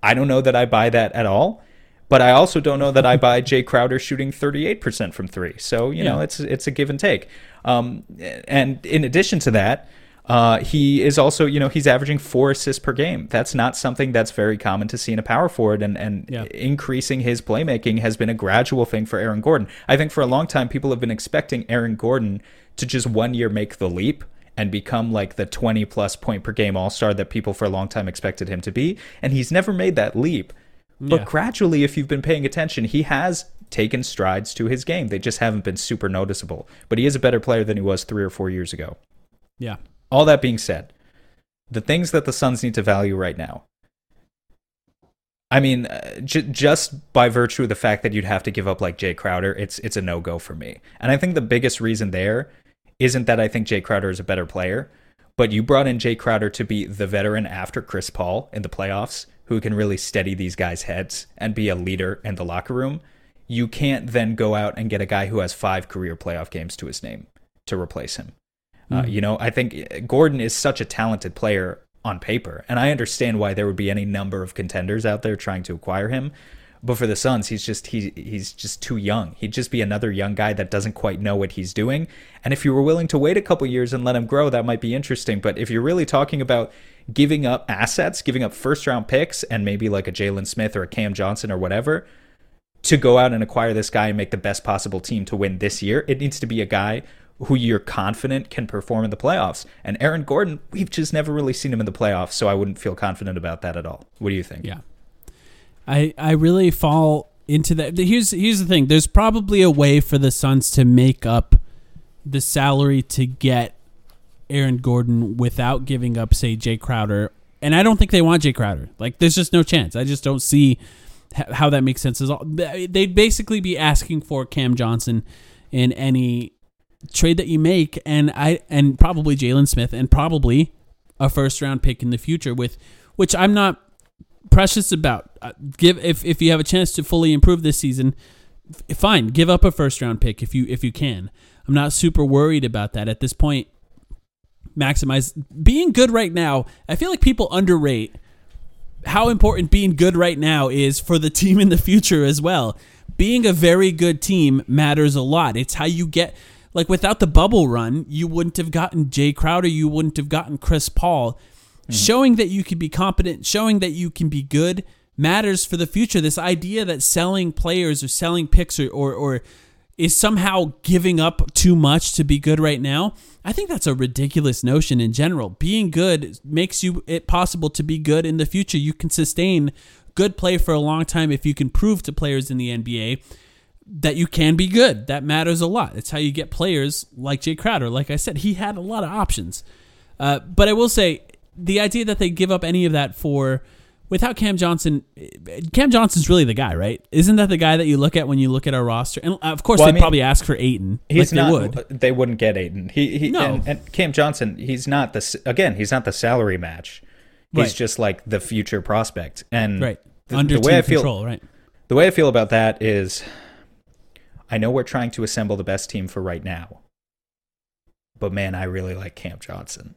I don't know that I buy that at all, but I also don't know that I buy Jae Crowder shooting 38% from three. So, you yeah. know, it's it's a give and take. Um, and in addition to that, uh, he is also, you know, he's averaging four assists per game. That's not something that's very common to see in a power forward, and and yeah. increasing his playmaking has been a gradual thing for Aaron Gordon. I think for a long time, people have been expecting Aaron Gordon to just one year make the leap and become like the 20 plus point per game all star that people for a long time expected him to be, and he's never made that leap. But yeah. gradually, if you've been paying attention, he has taken strides to his game. They just haven't been super noticeable. But he is a better player than he was three or four years ago. Yeah, all that being said, the things that the Suns need to value right now. I mean, uh, j- just by virtue of the fact that you'd have to give up like Jae Crowder, it's it's a no go for me. And I think the biggest reason there isn't that I think Jae Crowder is a better player, but you brought in Jae Crowder to be the veteran after Chris Paul in the playoffs, who can really steady these guys' heads and be a leader in the locker room. You can't then go out and get a guy who has five career playoff games to his name to replace him. Uh, mm-hmm. you know, I think Gordon is such a talented player on paper, and I understand why there would be any number of contenders out there trying to acquire him. But for the Suns, he's just he he's just too young. He'd just be another young guy that doesn't quite know what he's doing. And if you were willing to wait a couple years and let him grow, that might be interesting. But if you're really talking about giving up assets, giving up first round picks, and maybe like a Jalen Smith or a Cam Johnson or whatever, to go out and acquire this guy and make the best possible team to win this year, it needs to be a guy who you're confident can perform in the playoffs. And Aaron Gordon, we've just never really seen him in the playoffs, so I wouldn't feel confident about that at all. What do you think? Yeah. I I really fall into that. Here's here's the thing. There's probably a way for the Suns to make up the salary to get Aaron Gordon without giving up, say, Jae Crowder. And I don't think they want Jae Crowder. Like, there's just no chance. I just don't see how that makes sense. Is all they'd basically be asking for Cam Johnson in any trade that you make, and I and probably Jalen Smith, and probably a first round pick in the future. With which I'm not precious about. Uh, give if if you have a chance to fully improve this season, fine. Give up a first round pick if you if you can. I'm not super worried about that at this point. Maximize being good right now. I feel like people underrate how important being good right now is for the team in the future as well. Being a very good team matters a lot. It's how you get like without the bubble run, you wouldn't have gotten Jae Crowder, you wouldn't have gotten Chris Paul. Mm-hmm. Showing that you can be competent, showing that you can be good matters for the future. This idea that selling players or selling picks or, or, or is somehow giving up too much to be good right now. I think that's a ridiculous notion in general. Being good makes you it possible to be good in the future. You can sustain good play for a long time if you can prove to players in the NBA that you can be good. That matters a lot. It's how you get players like Jae Crowder. Like I said, he had a lot of options. Uh, but I will say the idea that they give up any of that for without Cam Johnson, Cam Johnson's really the guy, right? Isn't that the guy that you look at when you look at our roster? And uh, of course, Well, they'd mean, probably ask for Ayton. He's like not. They would. They wouldn't get Ayton. He, he No. and, and Cam Johnson. He's not the again. He's not the salary match. He's Right. just like the future prospect. And Right. Under the team way I feel, control, right? the way I feel about that is, I know we're trying to assemble the best team for right now. But man, I really like Cam Johnson.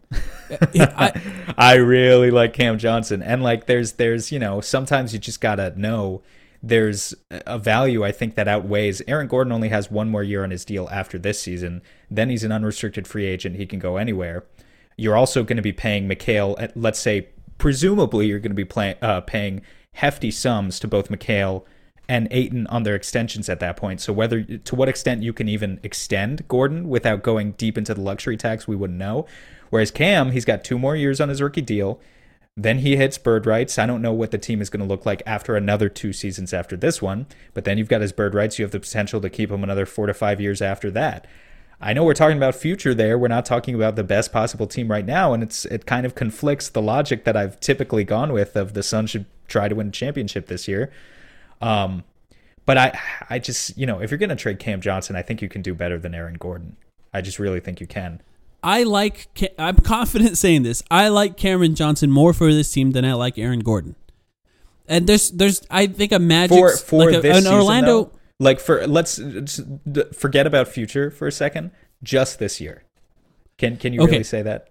I- I really like Cam Johnson. And like there's there's, you know, sometimes you just got to know there's a value I think that outweighs Aaron Gordon only has one more year on his deal after this season. Then he's an unrestricted free agent. He can go anywhere. You're also going to be paying Mikal at let's say presumably you're going to be play, uh, paying hefty sums to both Mikal and Ayton on their extensions at that point. So whether to what extent you can even extend Gordon without going deep into the luxury tax, we wouldn't know. Whereas Cam, he's got two more years on his rookie deal. Then he hits bird rights. I don't know what the team is going to look like after another two seasons after this one. But then you've got his bird rights. You have the potential to keep him another four to five years after that. I know we're talking about future there. We're not talking about the best possible team right now, and it's it kind of conflicts the logic that I've typically gone with of the Suns should try to win a championship this year. Um, but I I just you know if you're going to trade Cam Johnson, I think you can do better than Aaron Gordon. I just really think you can. I like. I'm confident saying this. I like Cameron Johnson more for this team than I like Aaron Gordon. And there's, there's, I think a magic for for like a- this an season, Orlando. though, like for let's forget about future for a second. Just this year, can can you Okay. really say that?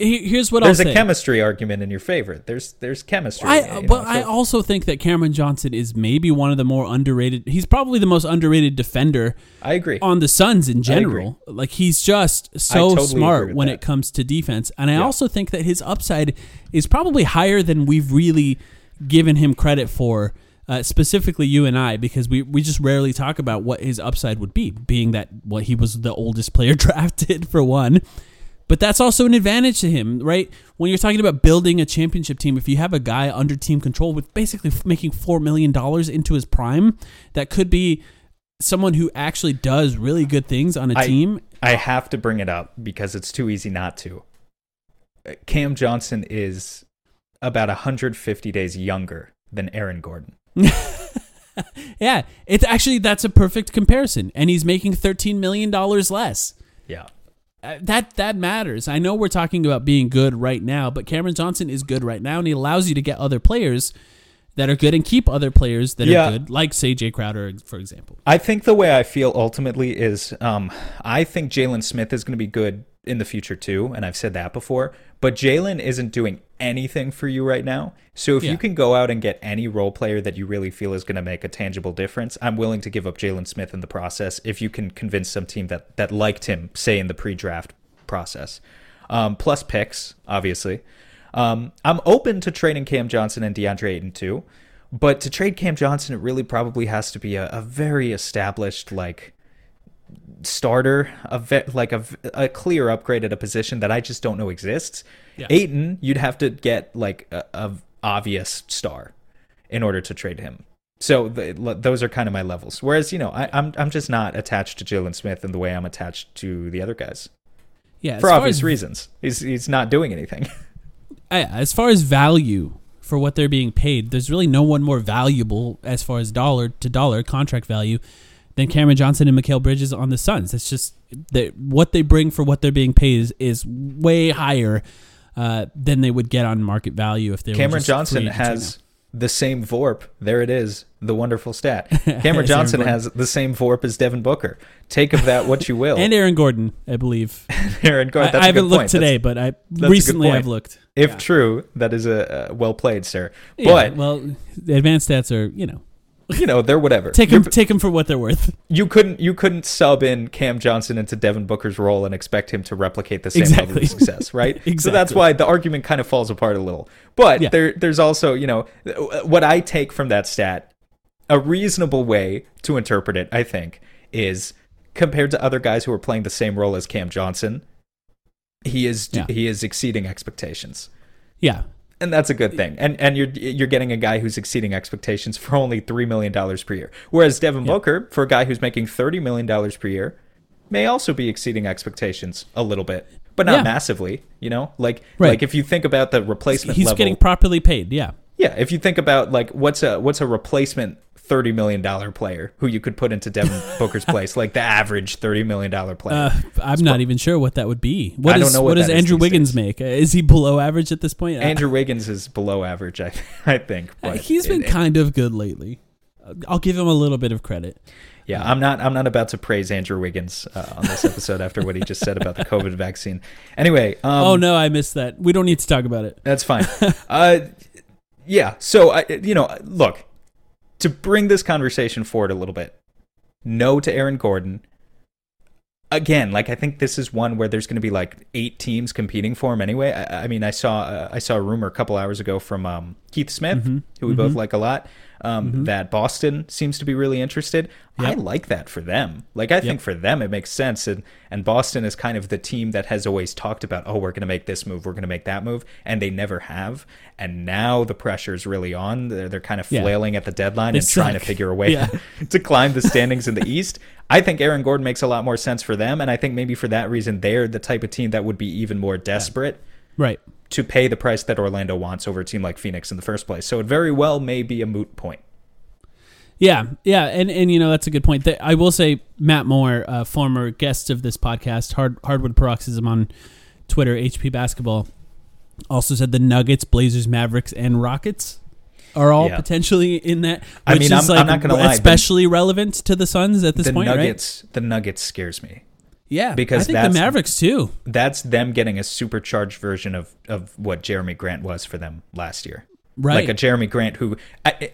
He- Here's what There's I'll a say. chemistry argument in your favor. There's there's chemistry. I, you but know, I also think that Cameron Johnson is maybe one of the more underrated. He's probably the most underrated defender I agree. on the Suns in general. Like he's just so totally smart when that. it comes to defense, and I Yeah. also think that his upside is probably higher than we've really given him credit for. Uh, specifically, you and I, because we, we just rarely talk about what his upside would be, being that well, he was the oldest player drafted for one, but that's also an advantage to him, right? When you're talking about building a championship team, if you have a guy under team control with basically making $4 million into his prime, that could be someone who actually does really good things on a I- team. I have to bring it up because it's too easy not to. Uh, Cam Johnson is about 150 days younger than Aaron Gordon. Yeah, it's actually, that's a perfect comparison. And he's making $13 million less. Yeah. Uh, that that matters. I know we're talking about being good right now, but Cameron Johnson is good right now, and he allows you to get other players that are good and keep other players that Yeah. are good, like say Jae Crowder, for example. I think the way I feel ultimately is um, I think Jalen Smith is going to be good in the future too, and I've said that before. But Jalen isn't doing anything for you right now. So if Yeah. you can go out and get any role player that you really feel is going to make a tangible difference, I'm willing to give up Jalen Smith in the process if you can convince some team that that liked him, say in the pre-draft process. Um, plus picks, obviously. Um, I'm open to trading Cam Johnson and DeAndre Ayton too, but to trade Cam Johnson, it really probably has to be a, a very established like starter, a ve- like a, a clear upgrade at a position that I just don't know exists. Yeah. Ayton, you'd have to get like a, a obvious star in order to trade him. So the, those are kind of my levels. Whereas you know I, I'm I'm just not attached to Jalen Smith in the way I'm attached to the other guys. Yeah, for obvious as- reasons. He's he's not doing anything. Uh, I- as far as value for what they're being paid, there's really no one more valuable as far as dollar to dollar contract value than Cameron Johnson and Mikal Bridges on the Suns. It's just that what they bring for what they're being paid is, is way higher uh, than they would get on market value if they were Cameron just Johnson free agents right has the same VORP. There it is, the wonderful stat. Cameron Johnson has the same VORP as Devin Booker. Take of that what you will. and Aaron Gordon, I believe. Aaron Gordon, I, I a good haven't looked today, That's- but I recently. I've looked. if true, that is a uh, well played, sir. Yeah, But well, the advanced stats are you know you know they're whatever. take them take them for what they're worth. you couldn't you couldn't sub in Cam Johnson into Devin Booker's role and expect him to replicate the same level of success, right? So that's why the argument kind of falls apart a little. But Yeah. there there's also, you know, what I take from that stat, a reasonable way to interpret it, I think, is compared to other guys who are playing the same role as Cam Johnson, he is Yeah. he is exceeding expectations. Yeah, And that's a good thing. And and you're you're getting a guy who's exceeding expectations for only three million dollars per year. Whereas Devin Booker, for a guy who's making thirty million dollars per year, may also be exceeding expectations a little bit, but not Yeah. massively. You know, like Right. like if you think about the replacement he's level, getting properly paid. Yeah. yeah. If you think about like what's a what's a replacement thirty million dollar player who you could put into Devin Booker's place, like the average thirty million dollar player. Uh, I'm not even sure what that would be. What I don't know what what does Andrew Wiggins days. make? Is he below average at this point? Andrew Wiggins is below average, I I think. uh, But he's been it- kind of good lately. I'll give him a little bit of credit. Yeah, I'm not. I'm not about to praise Andrew Wiggins uh, on this episode after what he just said about the COVID vaccine. Anyway, um, oh no, I missed that. We don't need to talk about it. that's fine. uh, yeah. So I, you know, look to bring this conversation forward a little bit. No to Aaron Gordon. Again, like I think this is one where there's going to be like eight teams competing for him anyway. I, I mean, I saw uh, I saw a rumor a couple hours ago from um, Keith Smith, who we both like a lot, um, that Boston seems to be really interested. I like that for them. Like I think for them it makes sense, and and Boston is kind of the team that has always talked about, oh, we're going to make this move, we're going to make that move, and they never have. And now the pressure is really on. They're, they're kind of Yeah. flailing at the deadline They and trying to figure a way Yeah. to climb the standings in the East. I think Aaron Gordon makes a lot more sense for them, and I think maybe for that reason they're the type of team that would be even more desperate Right. To pay the price that Orlando wants over a team like Phoenix in the first place. So it very well may be a moot point. Yeah, yeah, and and you know that's a good point. I will say Matt Moore, uh, former guest of this podcast, Hard, Hardwood Paroxysm on Twitter, HP Basketball, also said the Nuggets, Blazers, Mavericks, and Rockets are all Yeah. potentially in that. I Which mean, is I'm- like I'm not gonna lie, the- especially relevant to the Suns at this the point, Nuggets, the Nuggets scares me. Yeah, because I think that's- the Mavericks too. That's them getting a supercharged version of of what Jerami Grant was for them last year. Right. Like a Jerami Grant who,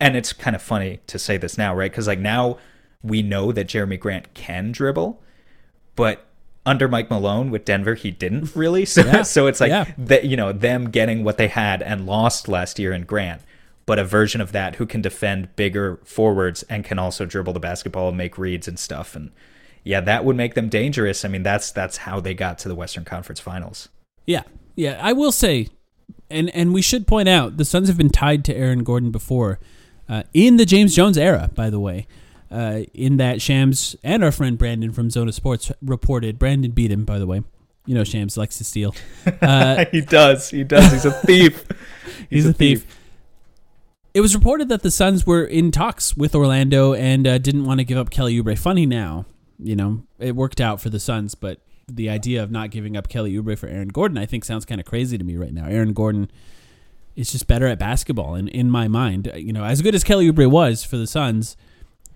and it's kind of funny to say this now, right? Because like now we know that Jerami Grant can dribble, but under Mike Malone with Denver, he didn't really. So Yeah. so it's like Yeah. that, you know, them getting what they had and lost last year in Grant, but a version of that who can defend bigger forwards and can also dribble the basketball and make reads and stuff. And yeah, that would make them dangerous. I mean, that's that's how they got to the Western Conference Finals. Yeah, yeah. I will say, and and we should point out the Suns have been tied to Aaron Gordon before, uh, in the James Jones era. By the way, uh, in that Shams and our friend Brandon from Zona Sports reported. Brandon beat him, by the way. You know, Shams likes to steal. Uh, he does. He does. He's a thief. he's, a thief. It was reported that the Suns were in talks with Orlando and uh, didn't want to give up Kelly Oubre. Funny now, you know, it worked out for the Suns, but the idea of not giving up Kelly Oubre for Aaron Gordon, I think, sounds kind of crazy to me right now. Aaron Gordon is just better at basketball, and in my mind, you know, as good as Kelly Oubre was for the Suns,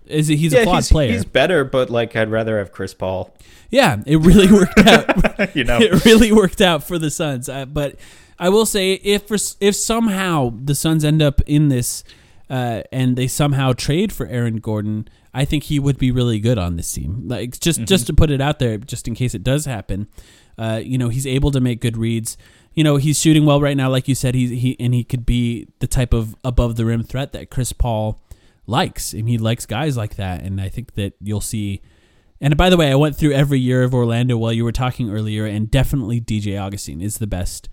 is he's a flawed he's, player. he's better, but like I'd rather have Chris Paul. Yeah, it really worked out. You know, it really worked out for the Suns. Uh, but I will say, if for, if somehow the Suns end up in this uh, and they somehow trade for Aaron Gordon, I think he would be really good on this team. Like just just to put it out there, just in case it does happen, uh, you know, he's able to make good reads. You know, he's shooting well right now, like you said. He's he and he could be the type of above the rim threat that Chris Paul likes, and he likes guys like that. And I think that you'll see. And by the way, I went through every year of Orlando while you were talking earlier, and definitely DJ Augustin is the best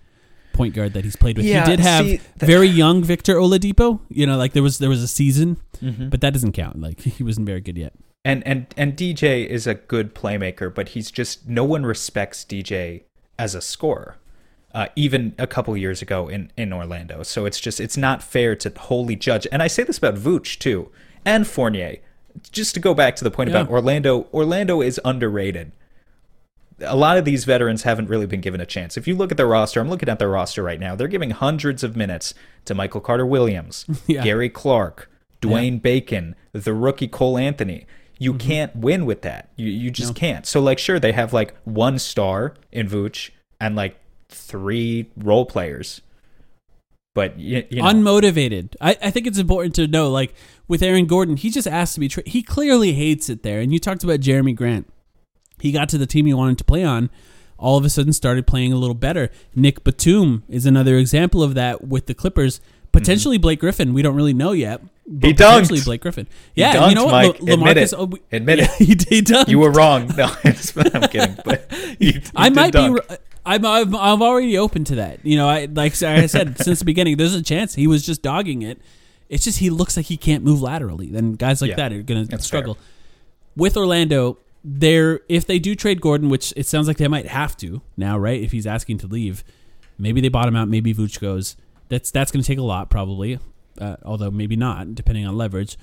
point guard that he's played with. Yeah, he did have see, the- very young Victor Oladipo. You know, like there was there was a season, Mm-hmm. but that doesn't count. Like he wasn't very good yet. and and and DJ is a good playmaker, but he's just no one respects DJ as a scorer. Uh, even a couple years ago in, in Orlando. So it's just it's not fair to wholly judge. And I say this about Vooch too, and Fournier. Just to go back to the point Yeah. about Orlando, Orlando is underrated. A lot of these veterans haven't really been given a chance. If you look at their roster, I'm looking at their roster right now. They're giving hundreds of minutes to Michael Carter Williams, Yeah. Gary Clark, Dwayne Bacon, the rookie Cole Anthony. You Mm-hmm. can't win with that. You you just can't. So like sure they have like one star in Vooch and like three role players. But you, you know, unmotivated. I, I think it's important to know, like with Aaron Gordon, he just asked to be. Tra- he clearly hates it there. And you talked about Jerami Grant. He got to the team he wanted to play on. All of a sudden, started playing a little better. Nick Batum is another example of that with the Clippers. Mm-hmm. Potentially Blake Griffin. We don't really know yet. He dunked. Potentially Blake Griffin. Yeah, dunked, you know what? La- Admit LaMarcus- it. oh, we- Admit yeah, it. He, he dunked. you were wrong. No, I'm kidding. But you, you I might dunk. be. I'm, I'm I'm already open to that. You know, I like I said since the beginning, there's a chance he was just dogging it. It's just he looks like he can't move laterally. Then guys like Yeah, that are going to struggle. With Orlando, they're if they do trade Gordon, which it sounds like they might have to now, right? If he's asking to leave, maybe they bottom out. Maybe Vooch goes. That's that's going to take a lot probably, uh, although maybe not, depending on leverage.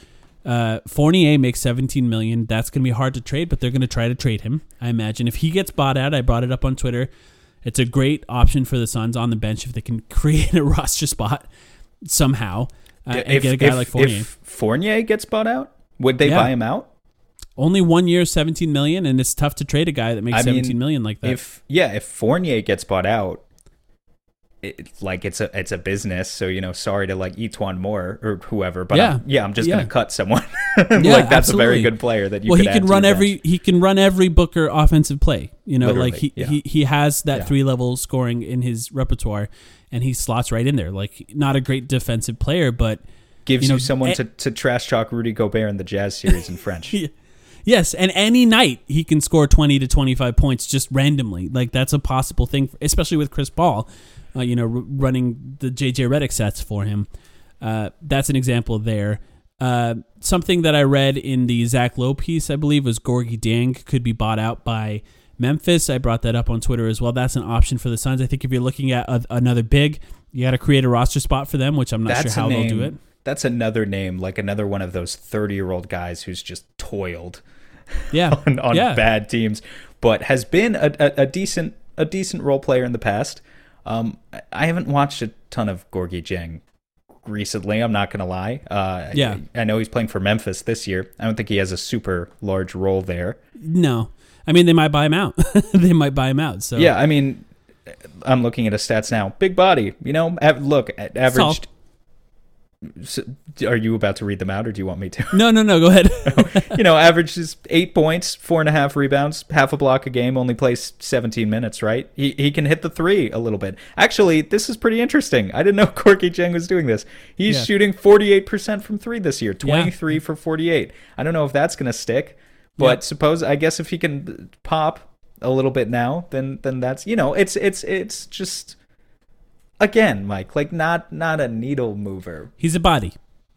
Uh, Fournier makes 17 million. That's going to be hard to trade, but they're going to try to trade him. I imagine if he gets bought out, I brought it up on Twitter. It's a great option for the Suns on the bench if they can create a roster spot somehow uh, and if, get a guy if- like Fournier. If Fournier gets bought out, would they Yeah. buy him out? Only one year, 17 million, and it's tough to trade a guy that makes I mean, 17 million like that. If yeah, if Fournier gets bought out, it, like it's a it's a business. So you know, sorry to like E'Twaun Moore or whoever, but Yeah. I'm, yeah, I'm just Yeah. gonna cut someone. like that's a very good player that you. well, he can run every he can run every Booker offensive play. You know, like he, Literally, he he has that Yeah. three level scoring in his repertoire, and he slots right in there. Like not a great defensive player, but gives you you, know, someone eh- to, to trash talk Rudy Gobert in the Jazz series in French. yes, and any night he can score twenty to twenty five points just randomly. Like that's a possible thing, especially with Chris Paul. Uh, you know, r- running the JJ Redick sets for him. Uh, that's an example there. Uh, something that I read in the Zach Lowe piece, I believe, was Gorgui Dieng could be bought out by Memphis. I brought that up on Twitter as well. That's an option for the Suns. I think if you're looking at a, another big, you got to create a roster spot for them, which I'm not That's sure how name. they'll do it. That's another name, like another one of those 30 year old guys who's just toiled Yeah, on, on yeah. bad teams, but has been a, a, a decent a decent role player in the past. Um, I- haven't watched a ton of Gorgui Dieng recently. I'm not gonna lie. Uh, Yeah. I, I know he's playing for Memphis this year. I don't think he has a super large role there. No, I mean they might buy him out. they might buy him out. So Yeah, I mean, I'm looking at his stats now. Big body, you know. Av- look, averaged. So, are you about to read them out, or do you want me to? No, no, no. Go ahead. you know, averages eight points, four and a half rebounds, half a block a game, only plays 17 minutes, right? He, he can hit the three a little bit. Actually, this is pretty interesting. I didn't know Gorgui Dieng was doing this. He's Yeah. shooting 48% from three this year, 23 for 48. I don't know if that's going to stick, but Yeah. suppose, I guess if he can pop a little bit now, then, then that's, you know, it's, it's, it's just, again, Mike, like not, not a needle mover, he's a body.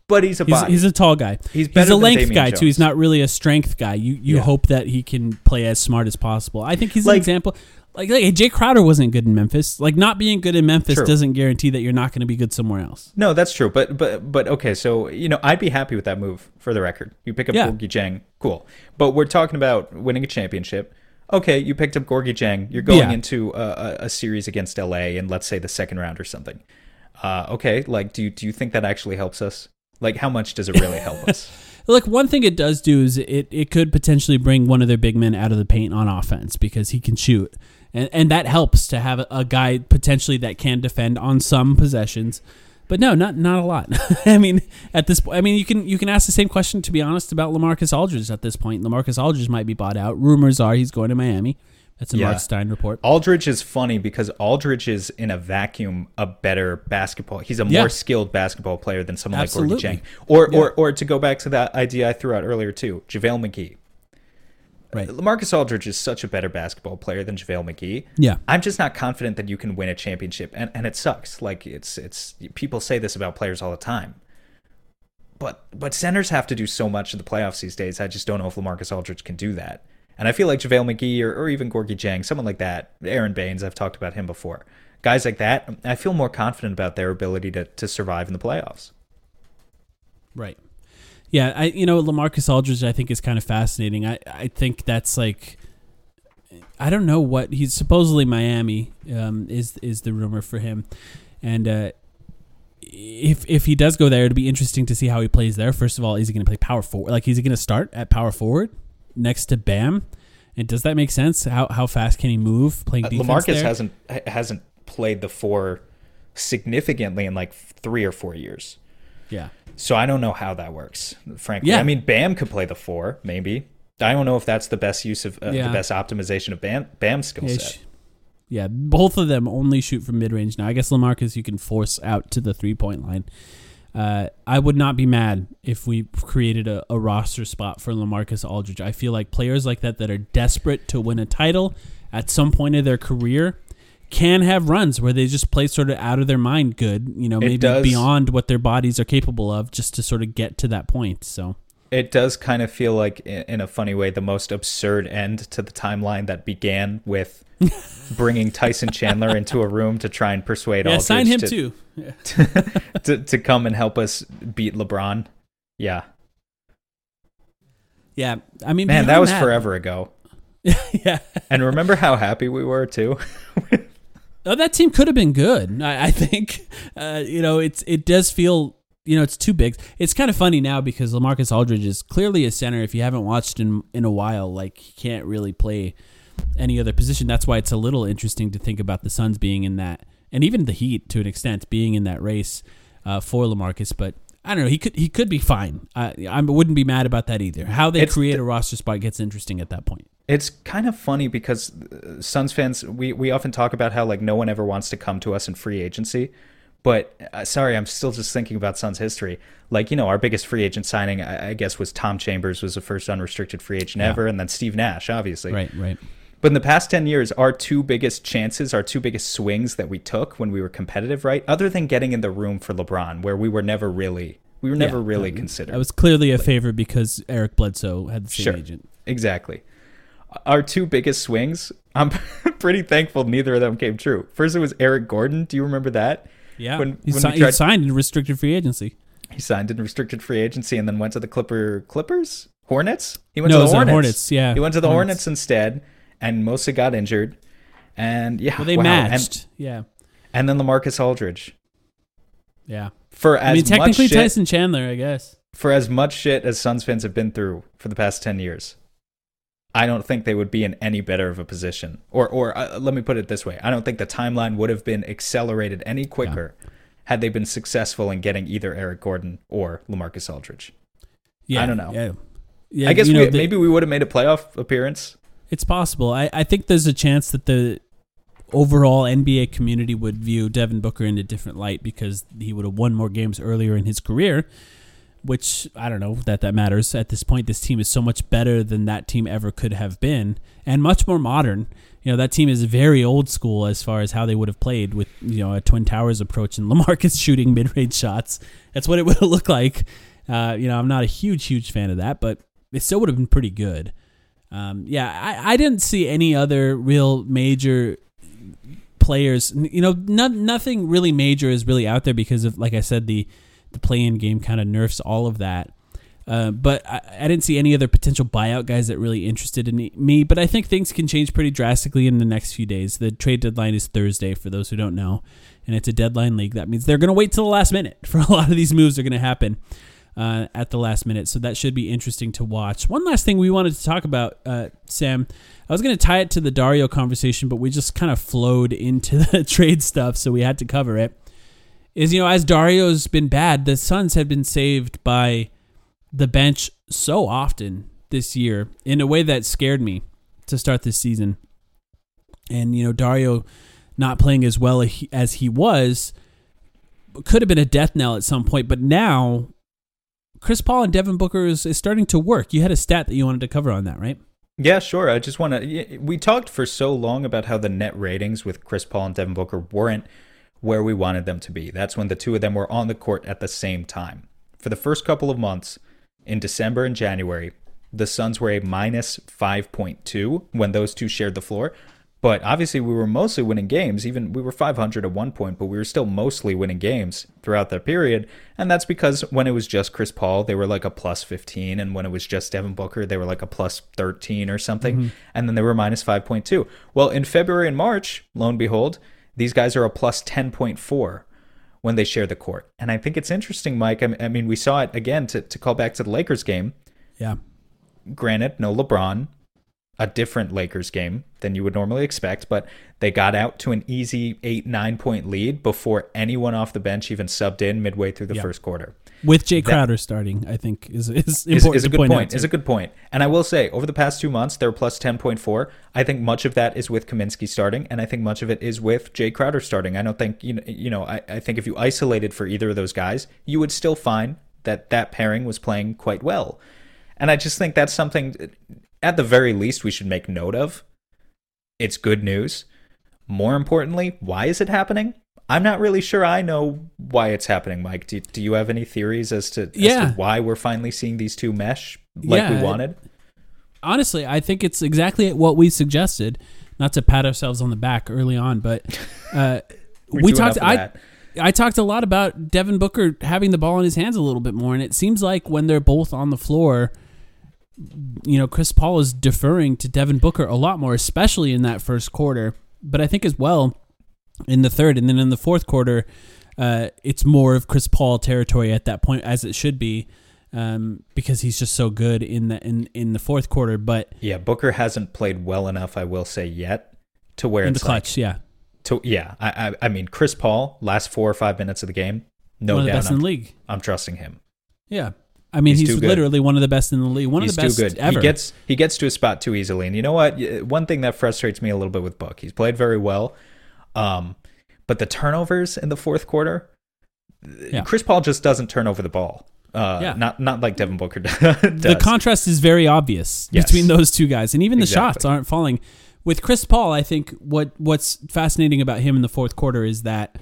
but he's a He's, body. he's a tall guy. He's He's, better a than length Damian guy too. He's not really a strength guy. You you Yeah. hope that he can play as smart as possible. I think he's an Like- example. Like, like Jae Crowder wasn't good in Memphis. Like not being good in Memphis True. doesn't guarantee that you're not going to be good somewhere else. No, that's true. But but but okay, so you know, I'd be happy with that move for the record. You pick up Yeah. Gorgui Dieng, cool. But we're talking about winning a championship. Okay, you picked up Gorgui Dieng. You're going Yeah. into a, a, series against LA and let's say the second round or something. Uh, okay, like do you, do you think that actually helps us? Like how much does it really help us? Look, one thing it does do is it, it could potentially bring one of their big men out of the paint on offense because he can shoot. And, and that helps to have a guy potentially that can defend on some possessions. But no, not not a lot. I mean, at this point, I mean, you can you can ask the same question to be honest about Lamarcus Aldridge at this point. Lamarcus Aldridge might be bought out. Rumors are he's going to Miami. That's a Yeah. Marc Stein report. Aldridge is funny because Aldridge is in a vacuum a better basketball. He's a more skilled basketball player than someone like Absolutely. Gorgui Dieng. Or Yeah. or or to go back to that idea I threw out earlier too, JaVale McGee. Right. Uh, Lamarcus Aldridge is such a better basketball player than JaVale McGee. Yeah. I'm just not confident that you can win a championship. And and it sucks. Like it's it's people say this about players all the time. But but centers have to do so much in the playoffs these days. I just don't know if Lamarcus Aldridge can do that. And I feel like JaVale McGee or, or even Gorgui Dieng, someone like that, Aron Baynes, I've talked about him before. Guys like that, I feel more confident about their ability to, to survive in the playoffs. Right. Yeah, I you know Lamarcus Aldridge I think is kind of fascinating. I I think that's like I don't know what he's supposedly Miami um, is is the rumor for him, and uh, if if he does go there, it'd be interesting to see how he plays there. First of all, is he going to play power forward? Like, is he going to start at power forward next to Bam? And does that make sense? How how fast can he move playing Uh, defense Lamarcus there? hasn't hasn't played the four significantly in like three or four years. Yeah. So I don't know how that works, frankly. Yeah. I mean, Bam could play the four, maybe. I don't know if that's the best use of uh, Yeah. the best optimization of Bam Bam's skill Yeah, set. sh- yeah, both of them only shoot from mid range now. I guess Lamarcus you can force out to the three point line. Uh, I would not be mad if we created a, a roster spot for Lamarcus Aldridge. I feel like players like that that are desperate to win a title at some point in their career can have runs where they just play sort of out of their mind good, you know, maybe beyond what their bodies are capable of just to sort of get to that point. So, It does kind of feel like, in a funny way, the most absurd end to the timeline that began with bringing Tyson Chandler into a room to try and persuade yeah, Aldridge sign him to, too. Yeah. to to come and help us beat LeBron. Yeah, yeah, I mean, man, that was forever ago. yeah. And remember how happy we were too. Oh, that team could have been good. I, I think, uh, you know, it's it does feel, you know, it's too big. It's kind of funny now because Lamarcus Aldridge is clearly a center. If you haven't watched him in a while, like he can't really play any other position. That's why it's a little interesting to think about the Suns being in that, and even the Heat to an extent being in that race uh, for Lamarcus. But I don't know. He could he could be fine. I I wouldn't be mad about that either. How they It's create the- a roster spot gets interesting at that point. It's kind of funny because uh, Suns fans, we, we often talk about how like no one ever wants to come to us in free agency. But uh, sorry, I'm still just thinking about Suns history. Like, you know, our biggest free agent signing, I, I guess, was Tom Chambers, was the first unrestricted free agent Yeah. ever, and then Steve Nash, obviously. Right, right. But in the past 10 years, our two biggest chances, our two biggest swings that we took when we were competitive, right? Other than getting in the room for LeBron, where we were never really, we were never Yeah, really considered. That was clearly a favor because Eric Bledsoe had the same Sure. agent. Exactly. Our two biggest swings, I'm pretty thankful neither of them came true. First, it was Eric Gordon. Do you remember that? Yeah, When- he, when si- we he signed in restricted free agency. He signed in restricted free agency and then went to the Clipper Clippers? Hornets? He went No, to the Hornets. Hornets, yeah, He went to the Hornets. Hornets, instead, and Mosa got injured. And yeah, Well, they wow. matched. yeah, And, and then Lamarcus Aldridge. yeah. For as I mean, technically shit, Tyson Chandler, I guess. for as much shit as Suns fans have been through for the past 10 years, I don't think they would be in any better of a position. Or, or uh, let me put it this way I don't think the timeline would have been accelerated any quicker had they been successful in getting either Eric Gordon or Lamarcus Aldridge. Yeah, I don't know. Yeah, yeah. I guess you know, maybe we would have made a playoff appearance. it's possible. I, I think there's a chance that the overall NBA community would view Devin Booker in a different light because he would have won more games earlier in his career. Which I don't know that that matters at this point. This team is so much better than that team ever could have been, and much more modern. You know that team is very old school as far as how they would have played with you know a Twin Towers approach and Lamarcus shooting mid range shots. That's what it would have looked like. Uh, you know I'm not a huge huge fan of that, but it still would have been pretty good. Um, yeah, I, I didn't see any other real major players. You know, no, nothing really major is really out there because of, like I said, the the play-in game kind of nerfs all of that. Uh, but I, I didn't see any other potential buyout guys that really interested in me. But I think things can change pretty drastically in the next few days. The trade deadline is Thursday, for those who don't know, and it's a deadline league. That means they're going to wait till the last minute for a lot of these moves are going to happen uh, at the last minute. So that should be interesting to watch. One last thing we wanted to talk about, uh, Sam. I was going to tie it to the Dario conversation, but we just kind of flowed into the trade stuff, so we had to cover it. Is you know, as Dario's been bad, the Suns have been saved by the bench so often this year in a way that scared me to start this season. And you know, Dario not playing as well as he was could have been a death knell at some point, but now Chris Paul and Devin Booker is, is starting to work. You had a stat that you wanted to cover on that, right? Yeah, sure. I just want to. We talked for so long about how the net ratings with Chris Paul and Devin Booker weren't where we wanted them to be. That's when the two of them were on the court at the same time. For the first couple of months in December and January, the Suns were a minus 5.2 when those two shared the floor. But obviously, we were mostly winning games. Even we were 500 at one point, but we were still mostly winning games throughout that period. And that's because when it was just Chris Paul, they were like a plus 15. And when it was just Devin Booker, they were like a plus 13 or something. Mm-hmm. And then they were minus 5.2. Well, in February and March, lo and behold, these guys are a plus 10.4 when they share the court. And I think it's interesting, Mike. I mean, we saw it again to, to call back to the Lakers game. Yeah. Granted, no LeBron, a different Lakers game than you would normally expect, but they got out to an easy eight, nine point lead before anyone off the bench even subbed in midway through the yep. first quarter. With Jae Crowder that, starting, I think is is important. Is, is a good point. point is a good point. And I will say, over the past two months, they're plus ten point four. I think much of that is with Kaminsky starting, and I think much of it is with Jae Crowder starting. I don't think you know. You know, I, I think if you isolated for either of those guys, you would still find that that pairing was playing quite well. And I just think that's something at the very least we should make note of. It's good news. More importantly, why is it happening? I'm not really sure I know why it's happening, Mike. Do, do you have any theories as to, yeah. as to why we're finally seeing these two mesh like yeah, we wanted? Honestly, I think it's exactly what we suggested. Not to pat ourselves on the back early on, but uh, we talked. I I talked a lot about Devin Booker having the ball in his hands a little bit more, and it seems like when they're both on the floor, you know, Chris Paul is deferring to Devin Booker a lot more, especially in that first quarter. But I think as well in the third and then in the fourth quarter, uh, it's more of Chris Paul territory at that point, as it should be, um, because he's just so good in the in in the fourth quarter. But yeah, Booker hasn't played well enough, I will say, yet to where in it's the clutch. Like, yeah, to yeah, I, I I mean Chris Paul last four or five minutes of the game, no One of doubt, the best I'm, in the league. I'm trusting him. Yeah, I mean, he's, he's literally one of the best in the league. One he's of the best too good. ever. He gets he gets to a spot too easily. And you know what? One thing that frustrates me a little bit with Book, he's played very well, um, but the turnovers in the fourth quarter, yeah. Chris Paul just doesn't turn over the ball. Uh, yeah. not not like Devin Booker does. The contrast is very obvious yes. between those two guys, and even the exactly. shots aren't falling. With Chris Paul, I think what what's fascinating about him in the fourth quarter is that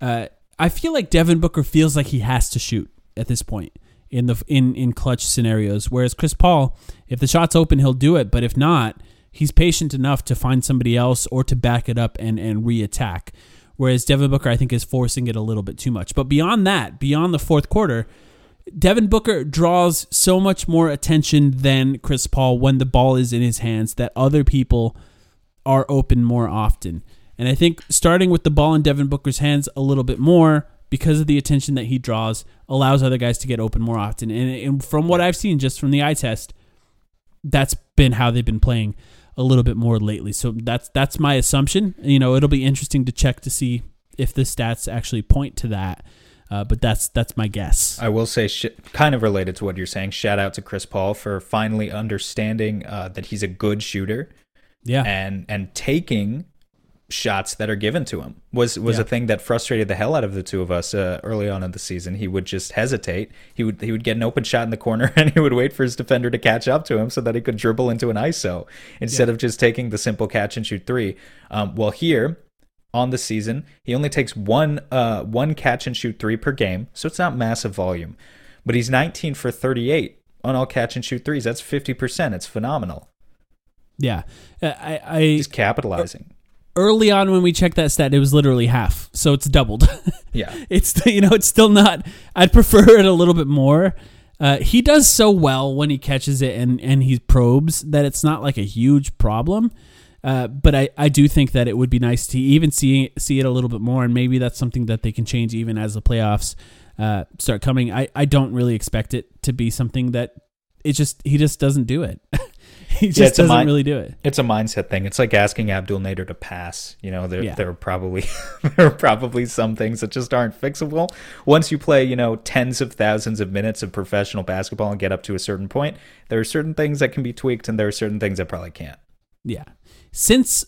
uh, I feel like Devin Booker feels like he has to shoot at this point in the in in clutch scenarios. Whereas Chris Paul, if the shot's open, he'll do it, but if not, he's patient enough to find somebody else or to back it up and and re-attack. Whereas Devin Booker, I think, is forcing it a little bit too much. But beyond that, beyond the fourth quarter, Devin Booker draws so much more attention than Chris Paul when the ball is in his hands that other people are open more often. And I think starting with the ball in Devin Booker's hands a little bit more because of the attention that he draws, allows other guys to get open more often. And, and from what I've seen just from the eye test, that's been how they've been playing a little bit more lately. So that's that's my assumption. You know, it'll be interesting to check to see if the stats actually point to that. Uh, but that's that's my guess. I will say, sh- kind of related to what you're saying. Shout out to Chris Paul for finally understanding uh, that he's a good shooter. Yeah, and and taking shots that are given to him was was yeah. a thing that frustrated the hell out of the two of us uh, early on in the season. He would just hesitate. He would he would get an open shot in the corner and he would wait for his defender to catch up to him so that he could dribble into an ISO instead yeah. of just taking the simple catch and shoot three. Um, well, here on the season, he only takes one uh, one catch and shoot three per game, so it's not massive volume. But he's 19 for 38 on all catch and shoot threes. That's 50%. It's phenomenal. Yeah, I, I he's capitalizing early on when we checked that stat, it was literally half. So it's doubled. yeah. It's you know, it's still not I'd prefer it a little bit more. Uh, he does so well when he catches it and, and he probes that it's not like a huge problem. Uh, but I, I do think that it would be nice to even see see it a little bit more, and maybe that's something that they can change even as the playoffs uh, start coming. I, I don't really expect it to be something that it just he just doesn't do it. he just yeah, doesn't mind, really do it. It's a mindset thing. It's like asking Abdel Nader to pass. You know, there yeah. there are probably there are probably some things that just aren't fixable. Once you play, you know, tens of thousands of minutes of professional basketball and get up to a certain point, there are certain things that can be tweaked, and there are certain things that probably can't. Yeah. Since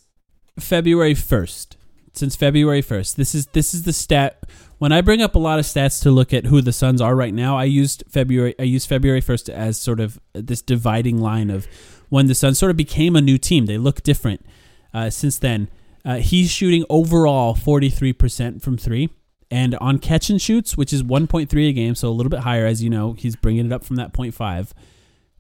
February first, since February first, this is this is the stat when I bring up a lot of stats to look at who the Suns are right now, I used February I used February 1st as sort of this dividing line of when the Suns sort of became a new team. They look different uh, since then. Uh, he's shooting overall 43% from 3 and on catch and shoots, which is 1.3 a game, so a little bit higher as you know, he's bringing it up from that 0.5.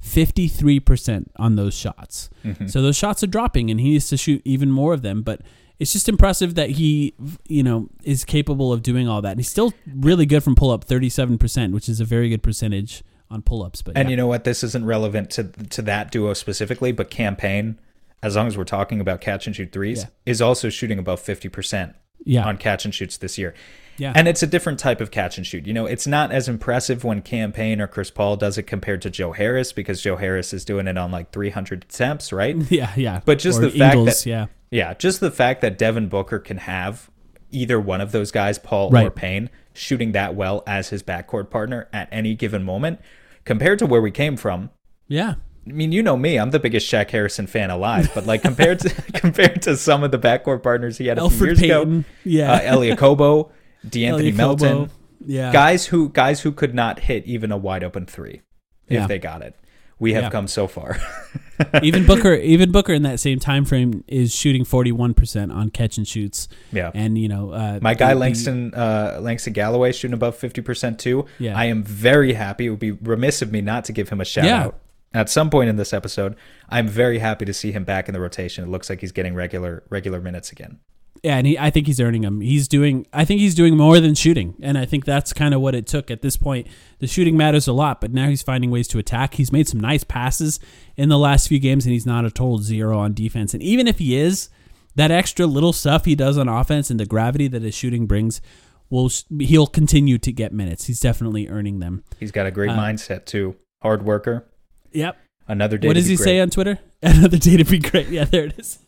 53% on those shots. So those shots are dropping and he needs to shoot even more of them, but it's just impressive that he, you know, is capable of doing all that. And he's still really good from pull up, 37%, which is a very good percentage on pull ups. But And yeah. you know what? This isn't relevant to to that duo specifically, but Cam Payne, as long as we're talking about catch and shoot threes, Yeah. is also shooting above fifty percent Yeah. on catch and shoots this year. Yeah. And it's a different type of catch and shoot. You know, it's not as impressive when Cam Payne or Chris Paul does it compared to Joe Harris because Joe Harris is doing it on like 300 attempts, right? yeah, yeah. But just Or the fact that yeah. yeah, just the fact that Devin Booker can have either one of those guys, Paul or Right. Payne, shooting that well as his backcourt partner at any given moment, compared to where we came from. Yeah. I mean, you know me; I'm the biggest Shaq Harrison fan alive. But like compared to compared to some of the backcourt partners he had a few Elfrid years Payton, ago, yeah. uh, Elie Okobo, De'Anthony Elie Melton, Okobo, yeah. guys who guys who could not hit even a wide open three if Yeah. they got it. We have Yeah. come so far. even Booker, even Booker in that same time frame is shooting forty one percent on catch and shoots. Yeah. and you know, uh, My guy the- Langston uh, Langston Galloway shooting above fifty percent too. Yeah. I am very happy. It would be remiss of me not to give him a shout Yeah. out at some point in this episode. I'm very happy to see him back in the rotation. It looks like he's getting regular regular minutes again. Yeah, and he, I think he's earning them. He's doing. I think he's doing more than shooting, and I think that's kind of what it took at this point. The shooting matters a lot, but now he's finding ways to attack. He's made some nice passes in the last few games, and he's not a total zero on defense. And even if he is, that extra little stuff he does on offense and the gravity that his shooting brings, will he'll continue to get minutes. He's definitely earning them. He's got a great Uh, mindset too. Hard worker. Yep. Another day. What does he great. say on Twitter? Another day to be great. Yeah, there it is.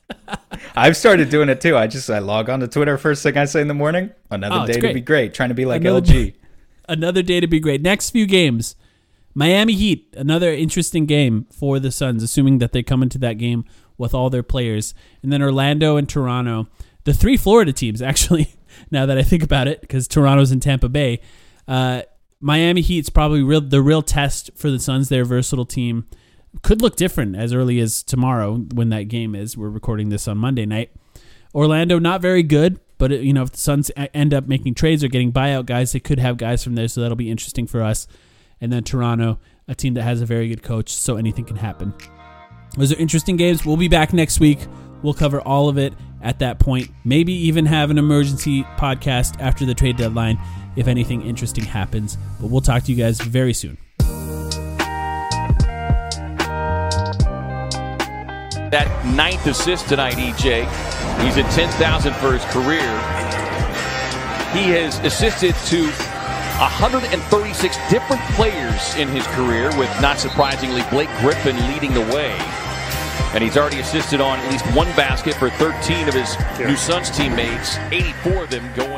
I've started doing it too. I just I log on to Twitter first thing I say in the morning. Another Oh, day to great. be great. Trying to be like Another- LG. another day to be great. Next few games, Miami Heat, another interesting game for the Suns, assuming that they come into that game with all their players, and then Orlando and Toronto, the three Florida teams actually. Now that I think about it, because Toronto's in Tampa Bay, uh, Miami Heat's probably real the real test for the Suns. Their versatile team could look different as early as tomorrow when that game is. We're recording this on Monday night. Orlando not very good, but you know if the Suns end up making trades or getting buyout guys, they could have guys from there, so that'll be interesting for us. And then Toronto, a team that has a very good coach, so anything can happen. Those are interesting games. We'll be back next week. We'll cover all of it at that point. Maybe even have an emergency podcast after the trade deadline if anything interesting happens. But we'll talk to you guys very soon. That ninth assist tonight, EJ. He's at 10,000 for his career. He has assisted to 136 different players in his career, with not surprisingly Blake Griffin leading the way. And he's already assisted on at least one basket for 13 of his new Suns teammates, 84 of them going